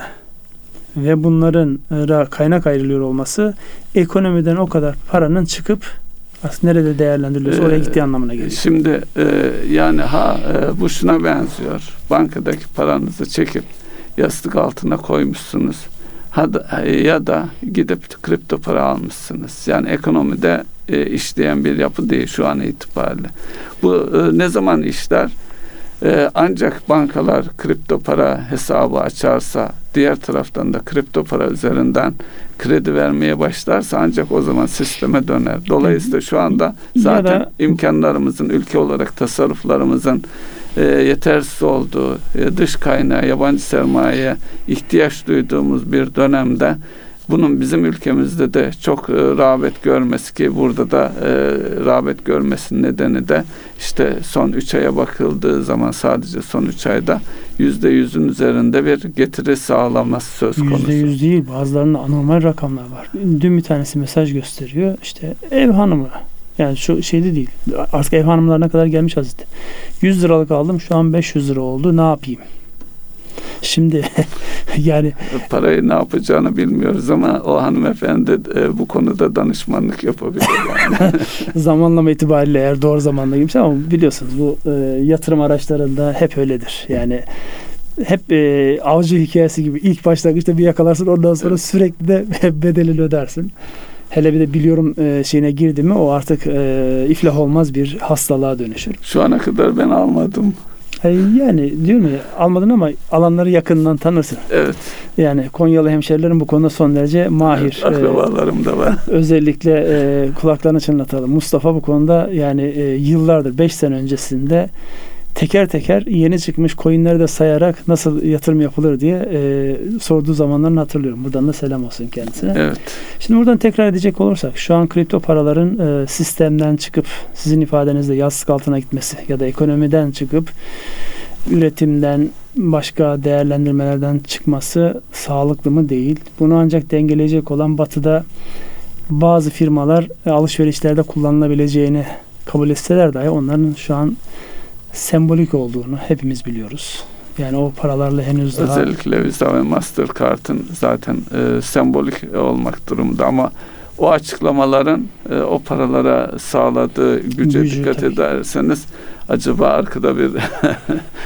[SPEAKER 1] ve bunların kaynak ayrılıyor olması ekonomiden o kadar paranın çıkıp aslında nerede değerlendiriliyorsa oraya
[SPEAKER 2] Ee,
[SPEAKER 1] gittiği anlamına geliyor.
[SPEAKER 2] Şimdi e, yani ha e, bu şuna benziyor. Bankadaki paranızı çekip yastık altına koymuşsunuz. Ha da, ya da gidip kripto para almışsınız. Yani ekonomide e, işleyen bir yapı değil şu an itibariyle. Bu e, ne zaman işler? E, ancak bankalar kripto para hesabı açarsa diğer taraftan da kripto para üzerinden kredi vermeye başlarsa ancak o zaman sisteme döner. Dolayısıyla şu anda zaten
[SPEAKER 1] da-
[SPEAKER 2] imkanlarımızın ülke olarak tasarruflarımızın e, yetersiz olduğu, e, dış kaynağı, yabancı sermayeye ihtiyaç duyduğumuz bir dönemde bunun bizim ülkemizde de çok e, rağbet görmesi ki burada da e, rağbet görmesinin nedeni de işte son 3 aya bakıldığı zaman sadece son 3 ayda yüzde yüzün üzerinde bir getiri sağlaması söz konusu.
[SPEAKER 1] Yüzde yüz değil. Bazılarında anormal rakamlar var. Dün bir tanesi mesaj gösteriyor. İşte ev hanımı. Yani şu şeyde değil. Artık ev hanımlarına kadar gelmiş vaziyette. 100 liralık aldım. Şu an 500 lira oldu. Ne yapayım? Şimdi yani
[SPEAKER 2] Parayı ne yapacağını bilmiyoruz ama o hanımefendi e, bu konuda danışmanlık yapabilir yani.
[SPEAKER 1] zamanlama itibariyle eğer doğru zamanda girmiş ama biliyorsunuz bu e, yatırım araçlarında hep öyledir. Yani hep e, avcı hikayesi gibi ilk başlangıçta bir yakalarsın ondan sonra
[SPEAKER 2] Evet.
[SPEAKER 1] sürekli de bedelini ödersin. Hele bir de biliyorum e, şeyine girdi mi o artık e, iflah olmaz bir hastalığa dönüşür.
[SPEAKER 2] Şu ana kadar ben almadım.
[SPEAKER 1] E, yani diyorum ya almadın ama alanları yakından tanırsın.
[SPEAKER 2] Evet.
[SPEAKER 1] Yani Konyalı hemşerilerin bu konuda son derece mahir.
[SPEAKER 2] evet
[SPEAKER 1] E,
[SPEAKER 2] akrabalarım da var.
[SPEAKER 1] Özellikle e, kulaklarını çınlatalım. Mustafa bu konuda yani e, yıllardır 5 sene öncesinde teker teker yeni çıkmış coinleri de sayarak nasıl yatırım yapılır diye e, sorduğu zamanlarını hatırlıyorum. Buradan da selam olsun kendisine.
[SPEAKER 2] Evet.
[SPEAKER 1] Şimdi buradan tekrar edecek olursak şu an kripto paraların e, sistemden çıkıp sizin ifadenizle yastık altına gitmesi ya da ekonomiden çıkıp üretimden başka değerlendirmelerden çıkması sağlıklı mı değil. Bunu ancak dengeleyecek olan batıda bazı firmalar alışverişlerde kullanılabileceğini kabul etseler dahi onların şu an sembolik olduğunu hepimiz biliyoruz. Yani o paralarla henüz daha
[SPEAKER 2] Özellikle Visa ve Mastercard'ın zaten e, sembolik olmak durumunda ama o açıklamaların e, o paralara sağladığı güce
[SPEAKER 1] Gücü
[SPEAKER 2] dikkat
[SPEAKER 1] tabii.
[SPEAKER 2] ederseniz acaba arkada bir
[SPEAKER 1] yani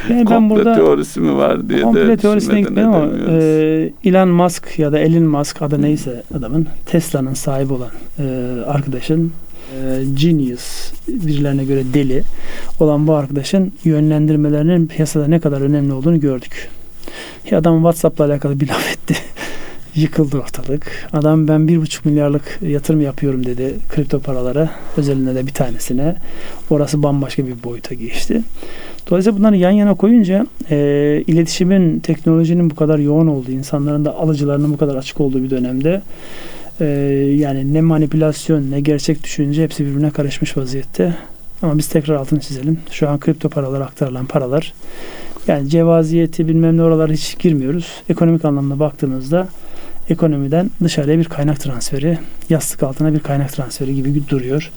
[SPEAKER 1] ben
[SPEAKER 2] komple
[SPEAKER 1] burada
[SPEAKER 2] teorisi mi var diye
[SPEAKER 1] komple
[SPEAKER 2] de
[SPEAKER 1] teorisine gitmedim ama e, Elon Musk ya da Elon Musk adı neyse adamın Tesla'nın sahibi olan e, arkadaşın genius birilerine göre deli olan bu arkadaşın yönlendirmelerinin piyasada ne kadar önemli olduğunu gördük. Ya adam WhatsApp'la alakalı bir laf etti. Yıkıldı ortalık. Adam ben bir buçuk milyarlık yatırım yapıyorum dedi kripto paralara. Özelinde de bir tanesine. Orası bambaşka bir boyuta geçti. Dolayısıyla bunları yan yana koyunca e, iletişimin, teknolojinin bu kadar yoğun olduğu, insanların da alıcılarının bu kadar açık olduğu bir dönemde e, yani ne manipülasyon ne gerçek düşünce hepsi birbirine karışmış vaziyette. Ama biz tekrar altını çizelim. Şu an kripto paralara aktarılan paralar yani cevaziyeti bilmem ne oralara hiç girmiyoruz. Ekonomik anlamda baktığımızda ekonomiden dışarıya bir kaynak transferi, yastık altına bir kaynak transferi gibi duruyor.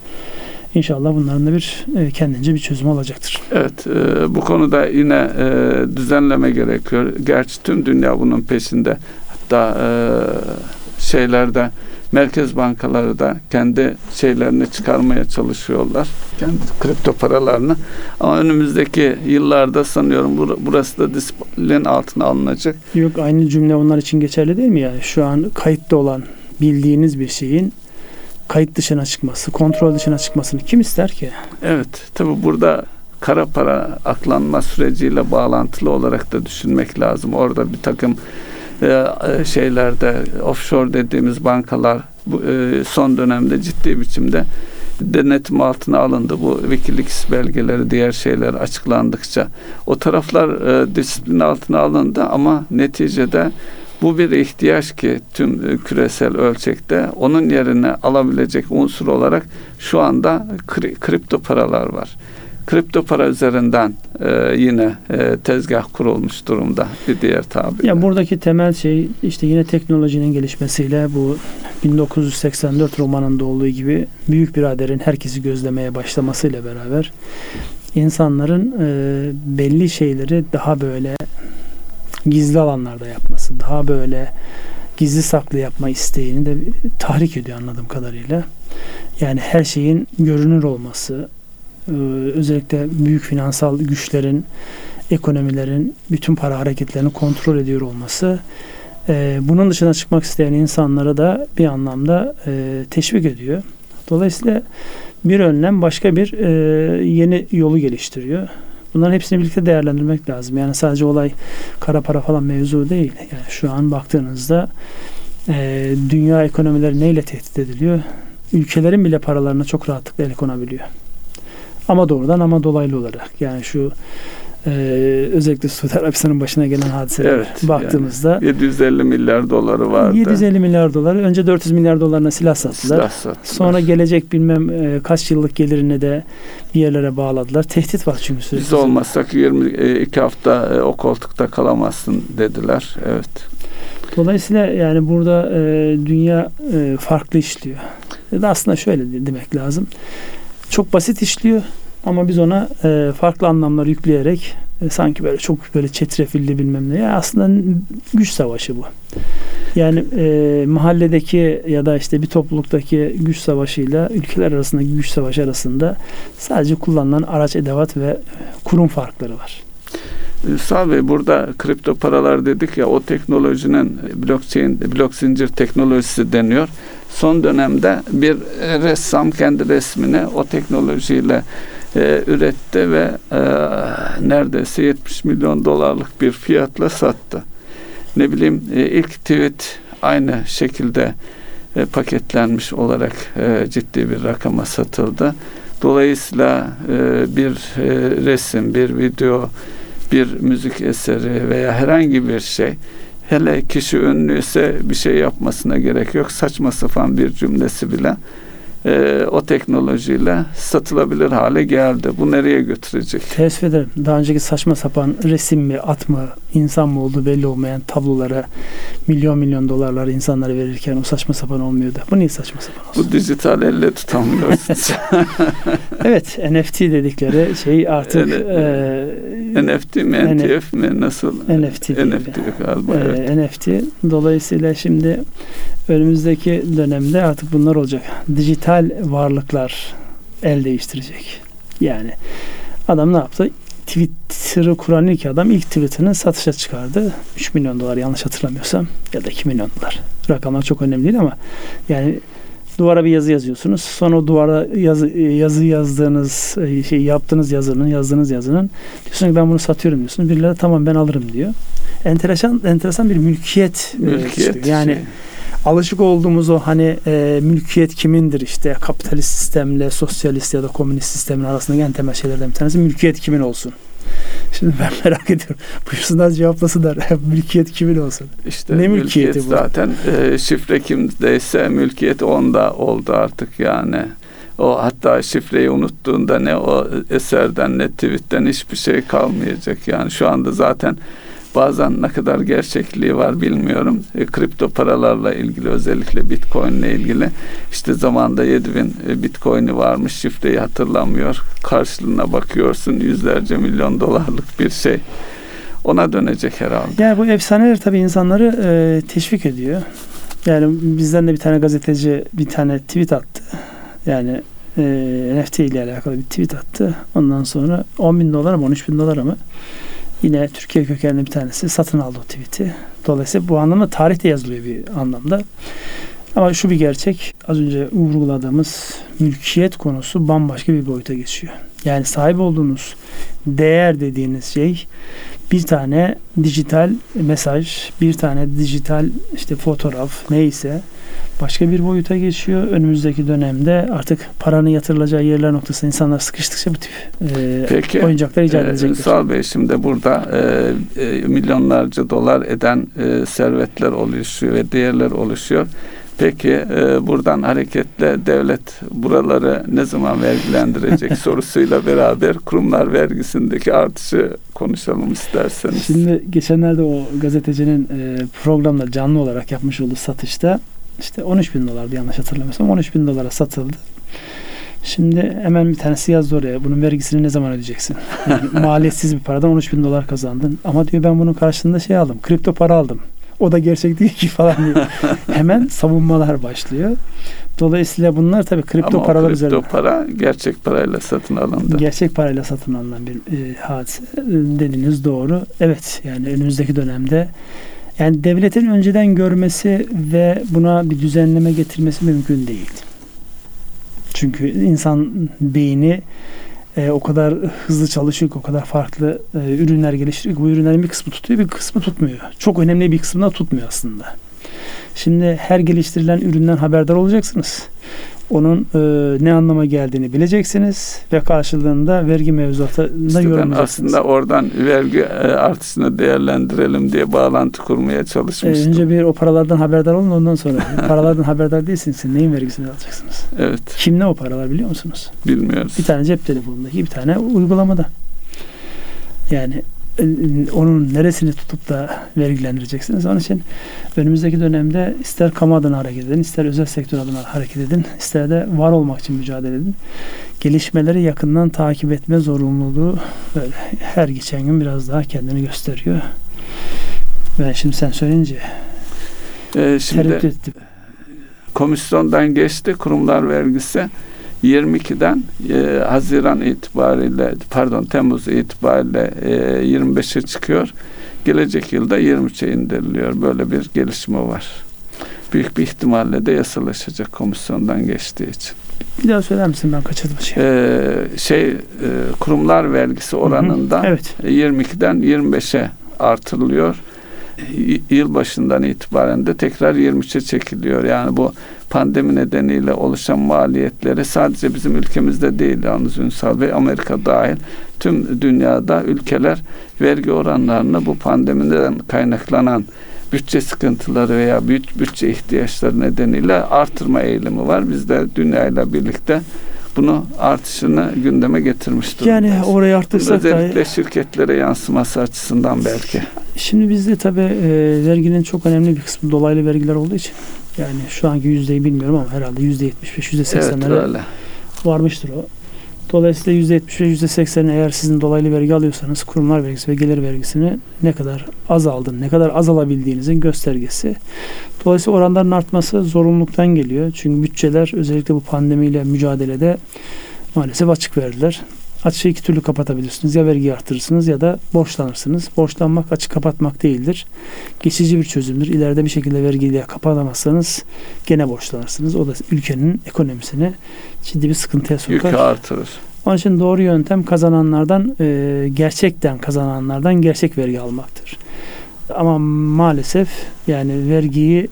[SPEAKER 1] İnşallah bunların da bir e, kendince bir çözüm olacaktır.
[SPEAKER 2] Evet, e, bu konuda yine e, düzenleme gerekiyor. Gerçi tüm dünya bunun peşinde. Hatta şeylerde merkez bankaları da kendi şeylerini çıkarmaya çalışıyorlar. Kendi kripto paralarını. Ama önümüzdeki yıllarda sanıyorum burası da disiplin altına alınacak.
[SPEAKER 1] Yok aynı cümle onlar için geçerli değil mi yani? Şu an kayıtta olan bildiğiniz bir şeyin kayıt dışına çıkması, kontrol dışına çıkmasını kim ister ki?
[SPEAKER 2] Evet, tabi burada kara para aklanma süreciyle bağlantılı olarak da düşünmek lazım. Orada bir takım e, şeylerde offshore dediğimiz bankalar e, son dönemde ciddi biçimde denetim altına alındı. Bu Wikileaks belgeleri, diğer şeyler açıklandıkça o taraflar e, disiplin altına alındı ama neticede bu bir ihtiyaç ki tüm e, küresel ölçekte onun yerine alabilecek unsur olarak şu anda kri, kripto paralar var. Kripto para üzerinden e, yine e, tezgah kurulmuş durumda bir diğer tabirle.
[SPEAKER 1] Ya buradaki temel şey işte yine teknolojinin gelişmesiyle bu 1984 romanında olduğu gibi büyük biraderin herkesi gözlemeye başlamasıyla beraber insanların e, belli şeyleri daha böyle gizli alanlarda yapması, daha böyle gizli saklı yapma isteğini de tahrik ediyor anladığım kadarıyla. Yani her şeyin görünür olması, özellikle büyük finansal güçlerin, ekonomilerin bütün para hareketlerini kontrol ediyor olması e, bunun dışına çıkmak isteyen insanlara da bir anlamda e, teşvik ediyor. Dolayısıyla bir önlem başka bir yeni yolu geliştiriyor. Bunların hepsini birlikte değerlendirmek lazım. Yani sadece olay kara para falan mevzu değil. Yani şu an baktığınızda e, dünya ekonomileri neyle tehdit ediliyor? Ülkelerin bile paralarına çok rahatlıkla el konabiliyor. Ama doğrudan ama dolaylı olarak. Yani şu ee, özellikle Suudi Arabistan'ın başına gelen hadiselere evet, baktığımızda
[SPEAKER 2] yani 750 milyar doları vardı.
[SPEAKER 1] 750 milyar dolar. Önce 400 milyar dolarına silah sattılar. Silah sattılar. Sonra gelecek bilmem e, kaç yıllık gelirini de bir yerlere bağladılar. Tehdit var çünkü sürekli.
[SPEAKER 2] Biz olmazsak 22 hafta e, o koltukta kalamazsın dediler. Evet.
[SPEAKER 1] Dolayısıyla yani burada e, dünya e, farklı işliyor. Da aslında şöyle demek lazım. Çok basit işliyor ama biz ona e, farklı anlamlar yükleyerek e, sanki böyle çok böyle çetrefilli bilmem ne. Ya aslında güç savaşı bu. Yani e, mahalledeki ya da işte bir topluluktaki güç savaşıyla ülkeler arasındaki güç savaşı arasında sadece kullanılan araç, edevat ve kurum farkları var.
[SPEAKER 2] Ünsal Bey burada kripto paralar dedik ya o teknolojinin blockchain, blok zincir teknolojisi deniyor. Son dönemde bir ressam kendi resmini o teknolojiyle e, üretti ve e, neredeyse 70 milyon dolarlık bir fiyatla sattı. Ne bileyim e, ilk tweet aynı şekilde e, paketlenmiş olarak e, ciddi bir rakama satıldı. Dolayısıyla e, bir e, resim, bir video, bir müzik eseri veya herhangi bir şey hele kişi ünlüyse bir şey yapmasına gerek yok. Saçma sapan bir cümlesi bile e, o teknolojiyle satılabilir hale geldi. Bu nereye götürecek?
[SPEAKER 1] Teessüf ederim. Daha önceki saçma sapan resim mi, at mı, insan mı olduğu belli olmayan tablolara milyon milyon dolarlar insanlara verirken o saçma sapan olmuyordu. Bu niye saçma sapan
[SPEAKER 2] olsun? Bu dijital elle tutamıyoruz.
[SPEAKER 1] evet, NFT dedikleri şey artık
[SPEAKER 2] e, NFT mi, NTF mi, nasıl?
[SPEAKER 1] NFT
[SPEAKER 2] NFT galiba.
[SPEAKER 1] E, evet. NFT. Dolayısıyla şimdi önümüzdeki dönemde artık bunlar olacak. Dijital varlıklar el değiştirecek. Yani adam ne yaptı? Twitter'ı kuran ilk adam ilk tweetini satışa çıkardı. 3 milyon dolar yanlış hatırlamıyorsam ya da 2 milyon dolar. Rakamlar çok önemli değil ama yani duvara bir yazı yazıyorsunuz. Sonra o duvara yazı, yazı yazdığınız şey yaptığınız yazının yazdığınız yazının diyorsunuz ki ben bunu satıyorum diyorsunuz. Birileri tamam ben alırım diyor. Enteresan enteresan bir mülkiyet,
[SPEAKER 2] e, mülkiyet
[SPEAKER 1] işte. yani şey alışık olduğumuz o hani e, mülkiyet kimindir işte kapitalist sistemle sosyalist ya da komünist sistemin arasındaki en temel şeylerden bir tanesi mülkiyet kimin olsun. Şimdi ben merak ediyorum. Buyursunlar cevaplasınlar. mülkiyet kimin olsun?
[SPEAKER 2] İşte ne mülkiyeti mülkiyet bu? Zaten e, şifre kimdeyse mülkiyet onda oldu artık yani. O hatta şifreyi unuttuğunda ne o eserden ne tweetten hiçbir şey kalmayacak. Yani şu anda zaten bazen ne kadar gerçekliği var bilmiyorum. E, kripto paralarla ilgili özellikle Bitcoin ile ilgili işte zamanda 7000 e, Bitcoin'i varmış şifreyi hatırlamıyor. Karşılığına bakıyorsun yüzlerce milyon dolarlık bir şey. Ona dönecek herhalde.
[SPEAKER 1] Yani bu efsaneler tabii insanları e, teşvik ediyor. Yani bizden de bir tane gazeteci bir tane tweet attı. Yani e, NFT ile alakalı bir tweet attı. Ondan sonra 10 bin dolar mı 13 bin dolar mı yine Türkiye kökenli bir tanesi satın aldı o tweet'i. Dolayısıyla bu anlamda tarih de yazılıyor bir anlamda. Ama şu bir gerçek. Az önce vurguladığımız mülkiyet konusu bambaşka bir boyuta geçiyor. Yani sahip olduğunuz değer dediğiniz şey bir tane dijital mesaj, bir tane dijital işte fotoğraf neyse başka bir boyuta geçiyor. Önümüzdeki dönemde artık paranın yatırılacağı yerler noktasında insanlar sıkıştıkça bu tip e,
[SPEAKER 2] Peki,
[SPEAKER 1] oyuncaklar icat
[SPEAKER 2] e,
[SPEAKER 1] edecekler.
[SPEAKER 2] Ünsal Bey şimdi burada e, e, milyonlarca dolar eden e, servetler oluşuyor ve değerler oluşuyor. Peki e, buradan hareketle devlet buraları ne zaman vergilendirecek sorusuyla beraber kurumlar vergisindeki artışı konuşalım isterseniz.
[SPEAKER 1] Şimdi geçenlerde o gazetecinin e, programda canlı olarak yapmış olduğu satışta işte 13 bin dolardı yanlış hatırlamıyorsam 13 bin dolara satıldı. Şimdi hemen bir tanesi yazdı oraya. Bunun vergisini ne zaman ödeyeceksin? Yani maliyetsiz bir paradan 13 bin dolar kazandın. Ama diyor ben bunun karşılığında şey aldım. Kripto para aldım. O da gerçek değil ki falan diyor. hemen savunmalar başlıyor. Dolayısıyla bunlar tabii kripto
[SPEAKER 2] Ama
[SPEAKER 1] paralar
[SPEAKER 2] o kripto
[SPEAKER 1] üzerine.
[SPEAKER 2] para gerçek parayla satın alındı.
[SPEAKER 1] Gerçek parayla satın alınan bir e, hadise dediğiniz doğru. Evet yani önümüzdeki dönemde yani devletin önceden görmesi ve buna bir düzenleme getirmesi mümkün değil. Çünkü insan beyni e, o kadar hızlı çalışıyor ki, o kadar farklı e, ürünler geliştiriyor ki bu ürünlerin bir kısmı tutuyor bir kısmı tutmuyor. Çok önemli bir kısmı da tutmuyor aslında. Şimdi her geliştirilen üründen haberdar olacaksınız. Onun e, ne anlama geldiğini bileceksiniz ve karşılığında vergi mevzuatında yorumlayacaksınız.
[SPEAKER 2] aslında oradan vergi e, artışını değerlendirelim diye bağlantı kurmaya
[SPEAKER 1] E,
[SPEAKER 2] çalışmıştım.
[SPEAKER 1] önce bir o paralardan haberdar olun ondan sonra. paralardan haberdar değilsiniz. Siz neyin vergisini alacaksınız?
[SPEAKER 2] Evet,
[SPEAKER 1] Kim ne o paralar biliyor musunuz?
[SPEAKER 2] bilmiyoruz.
[SPEAKER 1] Bir tane cep telefonundaki bir tane uygulamada. Yani e, onun neresini tutup da vergilendireceksiniz. Onun için önümüzdeki dönemde ister kamu adına hareket edin, ister özel sektör adına hareket edin, ister de var olmak için mücadele edin. Gelişmeleri yakından takip etme zorunluluğu böyle her geçen gün biraz daha kendini gösteriyor. Ben şimdi sen söyleyince
[SPEAKER 2] E, şimdi
[SPEAKER 1] tereddüt ettim.
[SPEAKER 2] komisyondan geçti kurumlar vergisi 22'den e, Haziran itibariyle pardon Temmuz itibariyle e, 25'e çıkıyor. Gelecek yılda 23'e indiriliyor. Böyle bir gelişme var. Büyük bir ihtimalle de yasalaşacak komisyondan geçtiği için.
[SPEAKER 1] Bir daha söyler misin ben kaçırdım şey.
[SPEAKER 2] E, şey e, kurumlar vergisi oranında
[SPEAKER 1] Evet.
[SPEAKER 2] 22'den 25'e artırılıyor. Yıl başından itibaren de tekrar 23'e çekiliyor. Yani bu pandemi nedeniyle oluşan maliyetleri sadece bizim ülkemizde değil yalnız Ünsal Bey, Amerika dahil tüm dünyada ülkeler vergi oranlarını bu pandemiden kaynaklanan bütçe sıkıntıları veya bütçe ihtiyaçları nedeniyle artırma eğilimi var. Biz de dünyayla birlikte bunu artışını gündeme getirmiş
[SPEAKER 1] Yani
[SPEAKER 2] durumdayız.
[SPEAKER 1] orayı
[SPEAKER 2] Bunun
[SPEAKER 1] arttırsak da
[SPEAKER 2] özellikle şirketlere yansıması açısından belki.
[SPEAKER 1] Şimdi bizde tabii e, verginin çok önemli bir kısmı dolaylı vergiler olduğu için yani şu anki yüzdeyi bilmiyorum ama herhalde yüzde yetmiş beş, yüzde seksenlere varmıştır o. Dolayısıyla yüzde yetmiş ve yüzde sekseni eğer sizin dolaylı vergi alıyorsanız kurumlar vergisi ve gelir vergisini ne kadar azaldın, ne kadar azalabildiğinizin göstergesi. Dolayısıyla oranların artması zorunluluktan geliyor. Çünkü bütçeler özellikle bu pandemiyle mücadelede maalesef açık verdiler. Açığı iki türlü kapatabilirsiniz. Ya vergi artırırsınız ya da borçlanırsınız. Borçlanmak açık kapatmak değildir. Geçici bir çözümdür. İleride bir şekilde vergiyle kapatamazsanız gene borçlanırsınız. O da ülkenin ekonomisini ciddi bir sıkıntıya sokar.
[SPEAKER 2] Yükü artırır.
[SPEAKER 1] Onun için doğru yöntem kazananlardan, e, gerçekten kazananlardan gerçek vergi almaktır. Ama maalesef yani vergiyi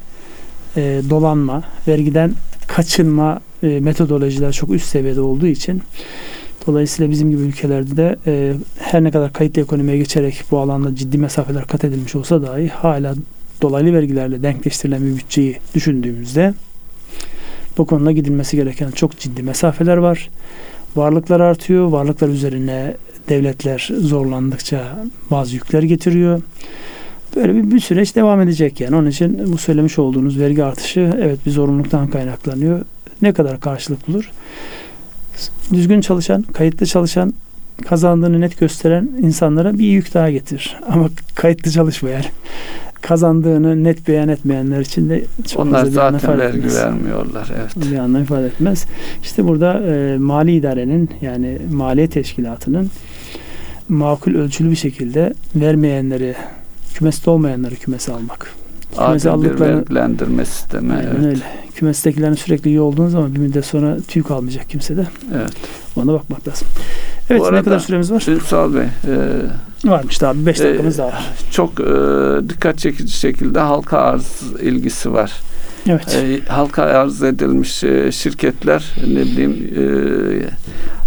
[SPEAKER 1] e, dolanma, vergiden kaçınma e, metodolojiler çok üst seviyede olduğu için dolayısıyla bizim gibi ülkelerde de e, her ne kadar kayıtlı ekonomiye geçerek bu alanda ciddi mesafeler kat edilmiş olsa dahi hala dolaylı vergilerle denkleştirilen bir bütçeyi düşündüğümüzde bu konuda gidilmesi gereken çok ciddi mesafeler var. Varlıklar artıyor. Varlıklar üzerine devletler zorlandıkça bazı yükler getiriyor. Böyle bir, bir süreç devam edecek yani. Onun için bu söylemiş olduğunuz vergi artışı evet bir zorunluluktan kaynaklanıyor. Ne kadar karşılık bulur? Düzgün çalışan, kayıtlı çalışan, kazandığını net gösteren insanlara bir yük daha getirir. Ama kayıtlı çalışmayan, kazandığını net beyan etmeyenler için de çok
[SPEAKER 2] Onlar zaten vergi
[SPEAKER 1] etmez.
[SPEAKER 2] vermiyorlar. Evet.
[SPEAKER 1] Bir anlam ifade etmez. İşte burada e, mali idarenin yani maliye teşkilatının makul ölçülü bir şekilde vermeyenleri, kümeste olmayanları kümese almak. Kümese
[SPEAKER 2] Adil bir
[SPEAKER 1] aldıkları
[SPEAKER 2] vergilendirme sistemi.
[SPEAKER 1] Aynen
[SPEAKER 2] evet.
[SPEAKER 1] öyle. Kümestekilerin sürekli iyi olduğun zaman bir müddet sonra tüy kalmayacak kimsede.
[SPEAKER 2] Evet.
[SPEAKER 1] Ona bakmak lazım. Evet
[SPEAKER 2] Bu
[SPEAKER 1] ne
[SPEAKER 2] arada-
[SPEAKER 1] kadar süremiz var?
[SPEAKER 2] Ünsal Bey, e,
[SPEAKER 1] Varmış daha 5
[SPEAKER 2] Ee,
[SPEAKER 1] dakikamız daha var.
[SPEAKER 2] çok e, dikkat çekici şekilde halka arz ilgisi var.
[SPEAKER 1] Evet.
[SPEAKER 2] E, halka arz edilmiş e, şirketler ne bileyim e,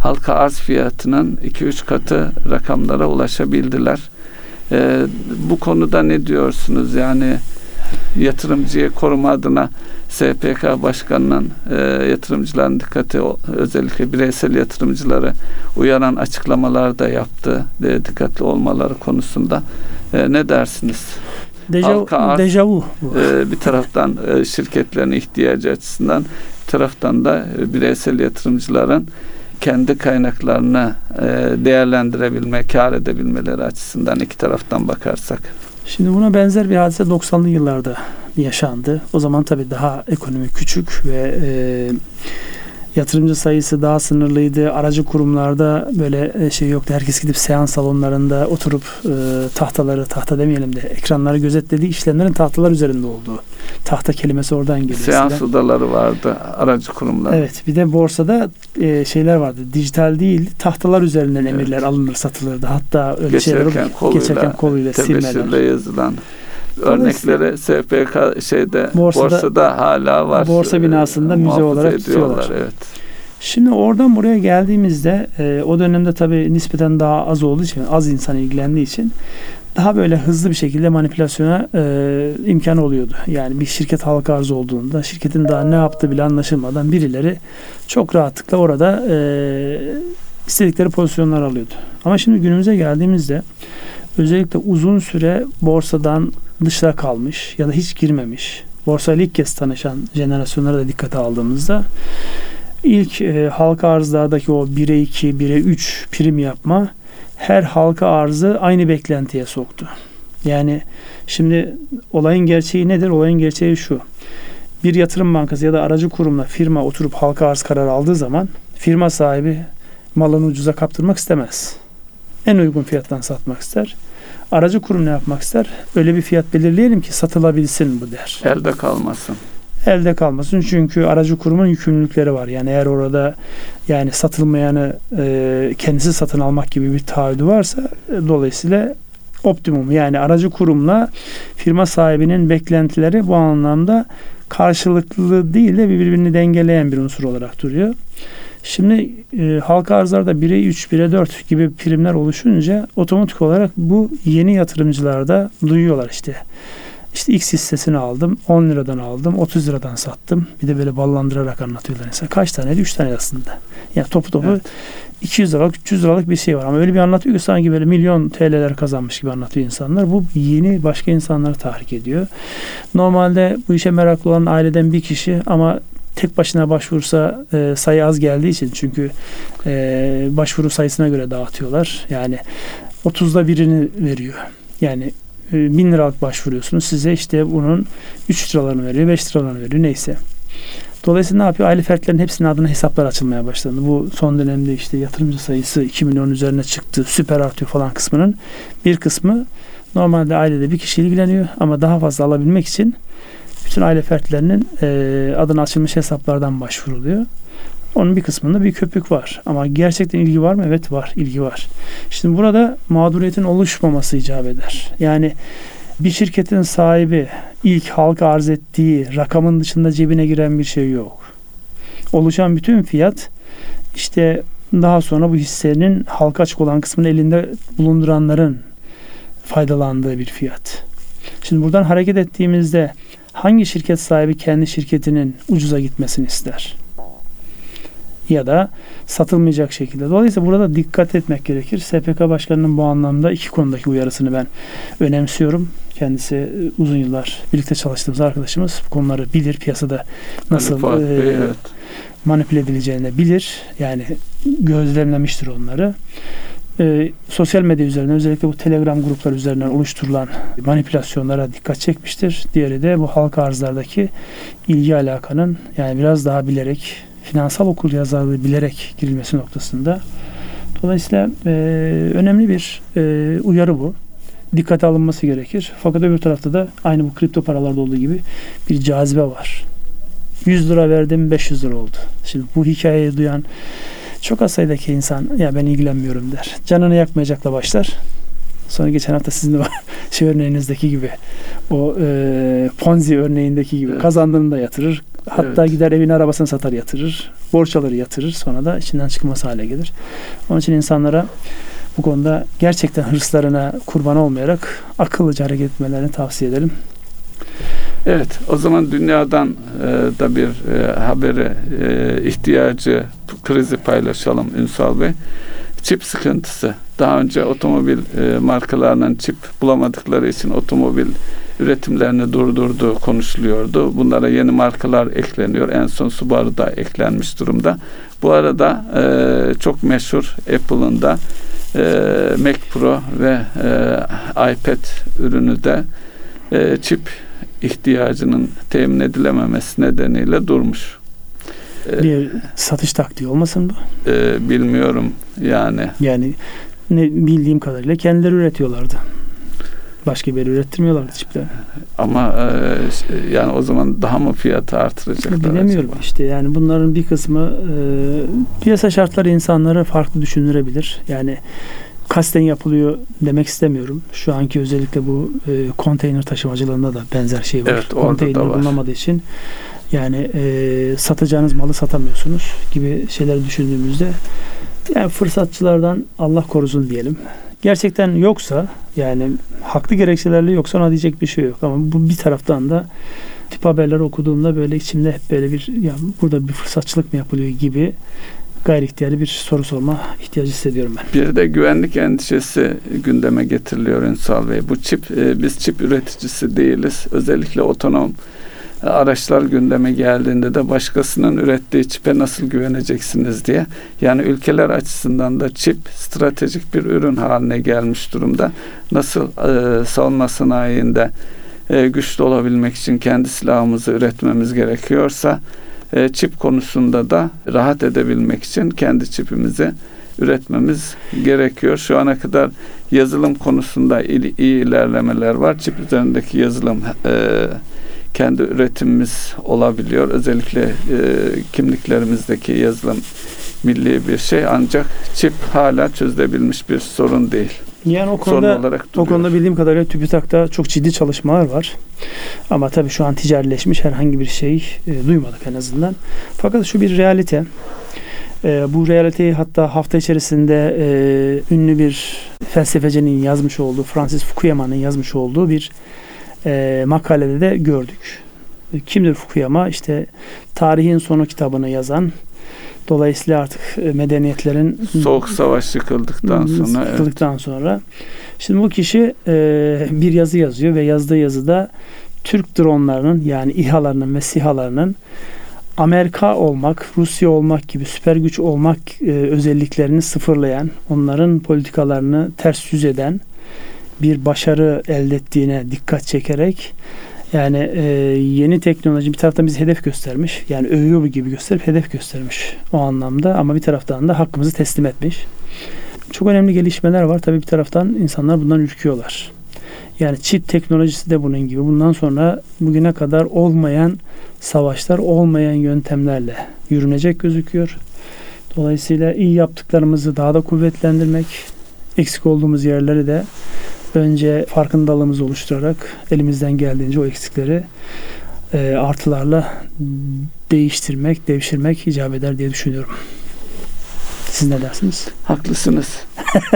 [SPEAKER 2] halka arz fiyatının 2-3 katı rakamlara ulaşabildiler. E, bu konuda ne diyorsunuz? Yani yatırımcıyı koruma adına SPK Başkanı'nın e, yatırımcıların dikkati o- özellikle bireysel yatırımcıları uyaran açıklamalar da yaptı. E, dikkatli olmaları konusunda. E, ne dersiniz?
[SPEAKER 1] Dejavu, dejavu.
[SPEAKER 2] Ee, bir taraftan e, şirketlerin ihtiyacı açısından bir taraftan da e, bireysel yatırımcıların kendi kaynaklarını e, değerlendirebilme, kar edebilmeleri açısından iki taraftan bakarsak.
[SPEAKER 1] Şimdi buna benzer bir hadise 90'lı yıllarda yaşandı. O zaman tabii daha ekonomi küçük ve e, yatırımcı sayısı daha sınırlıydı. Aracı kurumlarda böyle e, şey yoktu. Herkes gidip seans salonlarında oturup e, tahtaları, tahta demeyelim de ekranları gözetlediği işlemlerin tahtalar üzerinde olduğu. Tahta kelimesi oradan geliyor.
[SPEAKER 2] Seans
[SPEAKER 1] eskiden.
[SPEAKER 2] odaları vardı, aracı kurumlar.
[SPEAKER 1] Evet bir de borsada e, şeyler vardı. Dijital değil tahtalar üzerinden
[SPEAKER 2] Evet.
[SPEAKER 1] emirler alınır satılırdı. Hatta öyle şeyler
[SPEAKER 2] Geçerken
[SPEAKER 1] olur.
[SPEAKER 2] koluyla,
[SPEAKER 1] geçerken koluyla silmeden.
[SPEAKER 2] yazılan örnekleri SPK şeyde
[SPEAKER 1] Borsada-
[SPEAKER 2] borsada, hala var.
[SPEAKER 1] borsa binasında
[SPEAKER 2] Ee,
[SPEAKER 1] müze olarak
[SPEAKER 2] ediyorlar,
[SPEAKER 1] tutuyorlar.
[SPEAKER 2] Evet.
[SPEAKER 1] Şimdi oradan buraya geldiğimizde e, o dönemde tabii nispeten daha az olduğu için az insan ilgilendiği için daha böyle hızlı bir şekilde manipülasyona e, imkan oluyordu. Yani bir şirket halka arz olduğunda şirketin daha ne yaptığı bile anlaşılmadan birileri çok rahatlıkla orada e, istedikleri pozisyonlar alıyordu. Ama şimdi günümüze geldiğimizde özellikle uzun süre borsadan dışta kalmış ya da hiç girmemiş, borsayla ilk kez tanışan jenerasyonlara da dikkate aldığımızda ilk e, halka arzlardaki o 1'e 2, 1'e 3 prim yapma her halka arzı aynı beklentiye soktu. Yani şimdi olayın gerçeği nedir? Olayın gerçeği şu. Bir yatırım bankası ya da aracı kurumla firma oturup halka arz kararı aldığı zaman firma sahibi malını ucuza kaptırmak istemez. En uygun fiyattan satmak ister. Aracı kurum ne yapmak ister? Öyle bir fiyat belirleyelim ki satılabilsin bu der
[SPEAKER 2] Elde kalmasın.
[SPEAKER 1] elde kalmasın. Çünkü aracı kurumun yükümlülükleri var. Yani eğer orada yani satılmayanı e, kendisi satın almak gibi bir taahhüdü varsa e, dolayısıyla optimum yani aracı kurumla firma sahibinin beklentileri bu anlamda karşılıklı değil de birbirini dengeleyen bir unsur olarak duruyor. Şimdi e, halka arzlarda 1'e 3, 1'e 4 gibi primler oluşunca otomatik olarak bu yeni yatırımcılarda duyuyorlar işte. İşte X hissesini aldım. 10 liradan aldım. 30 liradan sattım. Bir de böyle ballandırarak anlatıyorlar mesela. Kaç taneydi? 3 tane aslında. Yani topu topu
[SPEAKER 2] Evet.
[SPEAKER 1] 200 liralık 300 liralık bir şey var. Ama öyle bir anlatıyor ki sanki böyle milyon TL'ler kazanmış gibi anlatıyor insanlar. Bu yeni başka insanları tahrik ediyor. Normalde bu işe meraklı olan aileden bir kişi ama tek başına başvursa e, sayı az geldiği için çünkü e, başvuru sayısına göre dağıtıyorlar. Yani 30'da birini veriyor. Yani e, 1000 liralık başvuruyorsunuz. Size işte bunun 3 liralarını veriyor, 5 liralarını veriyor neyse. Dolayısıyla ne yapıyor? Aile fertlerin hepsinin adına hesaplar açılmaya başladı. Bu son dönemde işte yatırımcı sayısı 2 milyon üzerine çıktı. Süper artıyor falan kısmının bir kısmı normalde ailede bir kişi ilgileniyor ama daha fazla alabilmek için bütün aile fertlerinin e, adına açılmış hesaplardan başvuruluyor. Onun bir kısmında bir köpük var. Ama gerçekten ilgi var mı? Evet var. ilgi var. Şimdi burada mağduriyetin oluşmaması icap eder. Yani bir şirketin sahibi ilk halka arz ettiği rakamın dışında cebine giren bir şey yok. Oluşan bütün fiyat işte daha sonra bu hissenin halka açık olan kısmını elinde bulunduranların faydalandığı bir fiyat. Şimdi buradan hareket ettiğimizde hangi şirket sahibi kendi şirketinin ucuza gitmesini ister? Ya da satılmayacak şekilde. Dolayısıyla burada dikkat etmek gerekir. SPK Başkanı'nın bu anlamda iki konudaki uyarısını ben önemsiyorum. Kendisi e, uzun yıllar birlikte çalıştığımız arkadaşımız. Bu konuları bilir. Piyasada nasıl e,
[SPEAKER 2] Bey, evet.
[SPEAKER 1] manipüle edileceğini bilir. Yani gözlemlemiştir onları. E, sosyal medya üzerinden özellikle bu Telegram grupları üzerinden oluşturulan manipülasyonlara dikkat çekmiştir. Diğeri de bu halka arzlardaki ilgi alakanın yani biraz daha bilerek finansal okul yazarlığı bilerek girilmesi noktasında. Dolayısıyla e, önemli bir e, uyarı bu. Dikkate alınması gerekir. Fakat öbür tarafta da aynı bu kripto paralarda olduğu gibi bir cazibe var. 100 lira verdim 500 lira oldu. Şimdi bu hikayeyi duyan çok az sayıdaki insan ya ben ilgilenmiyorum der. Canını yakmayacakla başlar. Sonra geçen hafta sizin de şey örneğinizdeki gibi o e, Ponzi örneğindeki gibi
[SPEAKER 2] Evet.
[SPEAKER 1] kazandığını da yatırır. Hatta
[SPEAKER 2] Evet.
[SPEAKER 1] gider evin arabasını satar yatırır. Borç alır yatırır. Sonra da içinden çıkması hale gelir. Onun için insanlara bu konuda gerçekten hırslarına kurban olmayarak akıllıca hareket etmelerini tavsiye edelim.
[SPEAKER 2] Evet, o zaman dünyadan e, da bir e, haberi, e, ihtiyacı, krizi paylaşalım Ünsal Bey. Çip sıkıntısı. Daha önce otomobil e, markalarının çip bulamadıkları için otomobil üretimlerini durdurduğu konuşuluyordu. Bunlara yeni markalar ekleniyor. En son Subaru da eklenmiş durumda. Bu arada e, çok meşhur Apple'ın da e, Mac Pro ve e, iPad ürünü de e, çip ihtiyacının temin edilememesi nedeniyle durmuş. E,
[SPEAKER 1] Bir satış taktiği olmasın bu?
[SPEAKER 2] e, bilmiyorum yani.
[SPEAKER 1] Yani ne bildiğim kadarıyla kendileri üretiyorlardı. Başka bir ürettirmiyorlardı çipleri.
[SPEAKER 2] Ama e, yani o zaman daha mı fiyatı artıracaklar
[SPEAKER 1] Bilemiyorum
[SPEAKER 2] acaba?
[SPEAKER 1] işte yani bunların bir kısmı e, piyasa şartları insanları farklı düşündürebilir. Yani kasten yapılıyor demek istemiyorum. Şu anki özellikle bu e, konteyner taşımacılığında da benzer şey var.
[SPEAKER 2] Evet,
[SPEAKER 1] konteyner
[SPEAKER 2] var.
[SPEAKER 1] bulunamadığı için yani e, satacağınız malı satamıyorsunuz gibi şeyler düşündüğümüzde yani fırsatçılardan Allah korusun diyelim. Gerçekten yoksa yani haklı gerekçelerle yoksa ona diyecek bir şey yok. Ama bu bir taraftan da tip haberler okuduğumda böyle içimde hep böyle bir ya burada bir fırsatçılık mı yapılıyor gibi gayri ihtiyari bir soru sorma ihtiyacı hissediyorum ben.
[SPEAKER 2] Bir de güvenlik endişesi gündeme getiriliyor Ünsal Bey. Bu çip, e, biz çip üreticisi değiliz. Özellikle otonom e, araçlar gündeme geldiğinde de başkasının ürettiği çipe nasıl güveneceksiniz diye. Yani ülkeler açısından da çip stratejik bir ürün haline gelmiş durumda. Nasıl e, savunma sanayinde e, güçlü olabilmek için kendi silahımızı üretmemiz gerekiyorsa e, çip konusunda da rahat edebilmek için kendi çipimizi üretmemiz gerekiyor. Şu ana kadar yazılım konusunda iyi, iyi ilerlemeler var. Çip üzerindeki yazılım e, kendi üretimimiz olabiliyor. Özellikle e, kimliklerimizdeki yazılım milli bir şey ancak çip hala çözülebilmiş bir sorun değil.
[SPEAKER 1] Yani o konuda
[SPEAKER 2] olarak
[SPEAKER 1] o konuda bildiğim kadarıyla TÜBİTAK'ta çok ciddi çalışmalar var. Ama tabii şu an ticarileşmiş herhangi bir şey e, duymadık en azından. Fakat şu bir realite. E, bu realiteyi hatta hafta içerisinde e, ünlü bir felsefecinin yazmış olduğu, Francis Fukuyama'nın yazmış olduğu bir e, makalede de gördük. E, Kimdir Fukuyama? İşte tarihin sonu kitabını yazan, dolayısıyla artık e, medeniyetlerin
[SPEAKER 2] Soğuk savaş yıkıldıktan sonra evet.
[SPEAKER 1] Yıkıldıktan sonra. Şimdi bu kişi e, bir yazı yazıyor ve yazdığı yazıda Türk dronlarının yani İHA'larının ve SİHA'larının Amerika olmak, Rusya olmak gibi süper güç olmak e, özelliklerini sıfırlayan, onların politikalarını ters yüz eden bir başarı elde ettiğine dikkat çekerek yani e, yeni teknoloji bir taraftan bizi hedef göstermiş. Yani övüyor gibi gösterip hedef göstermiş o anlamda ama bir taraftan da hakkımızı teslim etmiş. Çok önemli gelişmeler var. Tabii bir taraftan insanlar bundan ürküyorlar. Yani çip teknolojisi de bunun gibi. Bundan sonra bugüne kadar olmayan savaşlar, olmayan yöntemlerle yürünecek gözüküyor. Dolayısıyla iyi yaptıklarımızı daha da kuvvetlendirmek, eksik olduğumuz yerleri de önce farkındalığımızı oluşturarak elimizden geldiğince o eksikleri e, artılarla değiştirmek, devşirmek icap eder diye düşünüyorum. Siz ne dersiniz?
[SPEAKER 2] Haklısınız.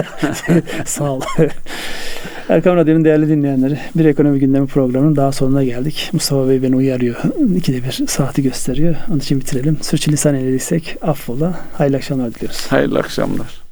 [SPEAKER 1] Sağ ol. Erkam Radyo'nun değerli dinleyenleri bir ekonomi gündemi programının daha sonuna geldik. Mustafa Bey beni uyarıyor. İkide bir saati gösteriyor. Onun için bitirelim. Sürçülisan eyledik affola. Hayırlı akşamlar diliyoruz.
[SPEAKER 2] Hayırlı akşamlar.